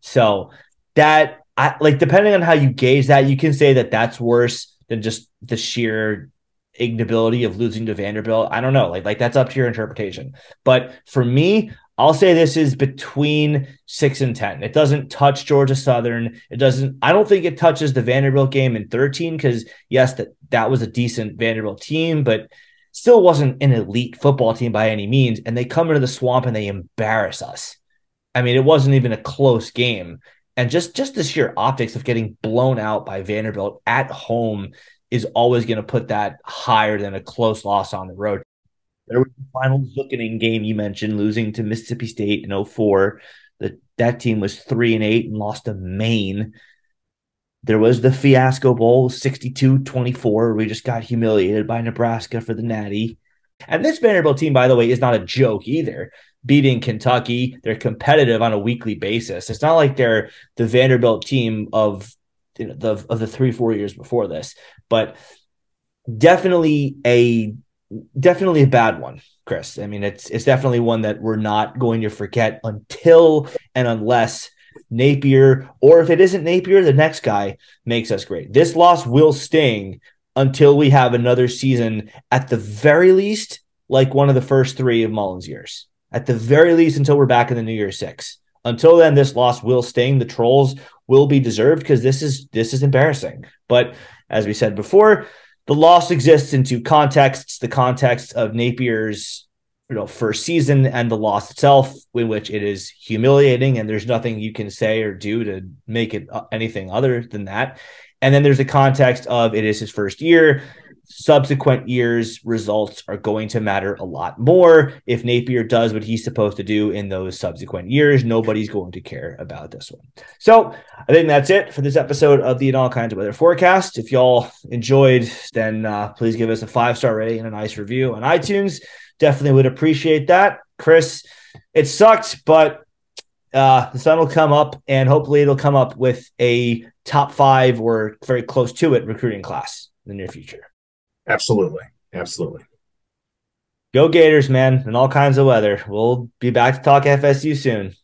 So, that, I, like, depending on how you gauge that, you can say that that's worse than just the sheer ignobility of losing to Vanderbilt. I don't know. Like, like that's up to your interpretation. But for me, I'll say this is between six and 10. It doesn't touch Georgia Southern. It doesn't, I don't think it touches the Vanderbilt game in 13 because, yes, that, that was a decent Vanderbilt team, but still wasn't an elite football team by any means. And they come into the swamp and they embarrass us. I mean, it wasn't even a close game. And just just the sheer optics of getting blown out by Vanderbilt at home is always going to put that higher than a close loss on the road. There was the final Zuckening game you mentioned, losing to Mississippi State in 04. That that team was three and eight and lost to Maine. There was the Fiasco Bowl, 62-24. We just got humiliated by Nebraska for the Natty. And this Vanderbilt team, by the way, is not a joke either. Beating Kentucky, they're competitive on a weekly basis. It's not like they're the Vanderbilt team of you know, the of the three four years before this, but definitely a definitely a bad one, Chris. I mean, it's it's definitely one that we're not going to forget until and unless Napier, or if it isn't Napier, the next guy makes us great. This loss will sting until we have another season, at the very least, like one of the first three of Mullen's years. At the very least, until we're back in the New Year Six. Until then, this loss will sting. The trolls will be deserved because this is this is embarrassing. But as we said before, the loss exists in two contexts: the context of Napier's you know first season and the loss itself, in which it is humiliating, and there's nothing you can say or do to make it uh, anything other than that. And then there's the context of it is his first year subsequent years results are going to matter a lot more. If napier does what he's supposed to do in those subsequent years nobody's going to care about this one. So i think that's it for this episode of the in all kinds of weather forecast. If y'all enjoyed then uh, please give us a five star rating and a nice review on itunes. Definitely would appreciate that. Chris it sucked but uh, the sun will come up and hopefully it'll come up with a top five or very close to it recruiting class in the near future Absolutely. Absolutely. Go Gators, man, in all kinds of weather. We'll be back to talk FSU soon.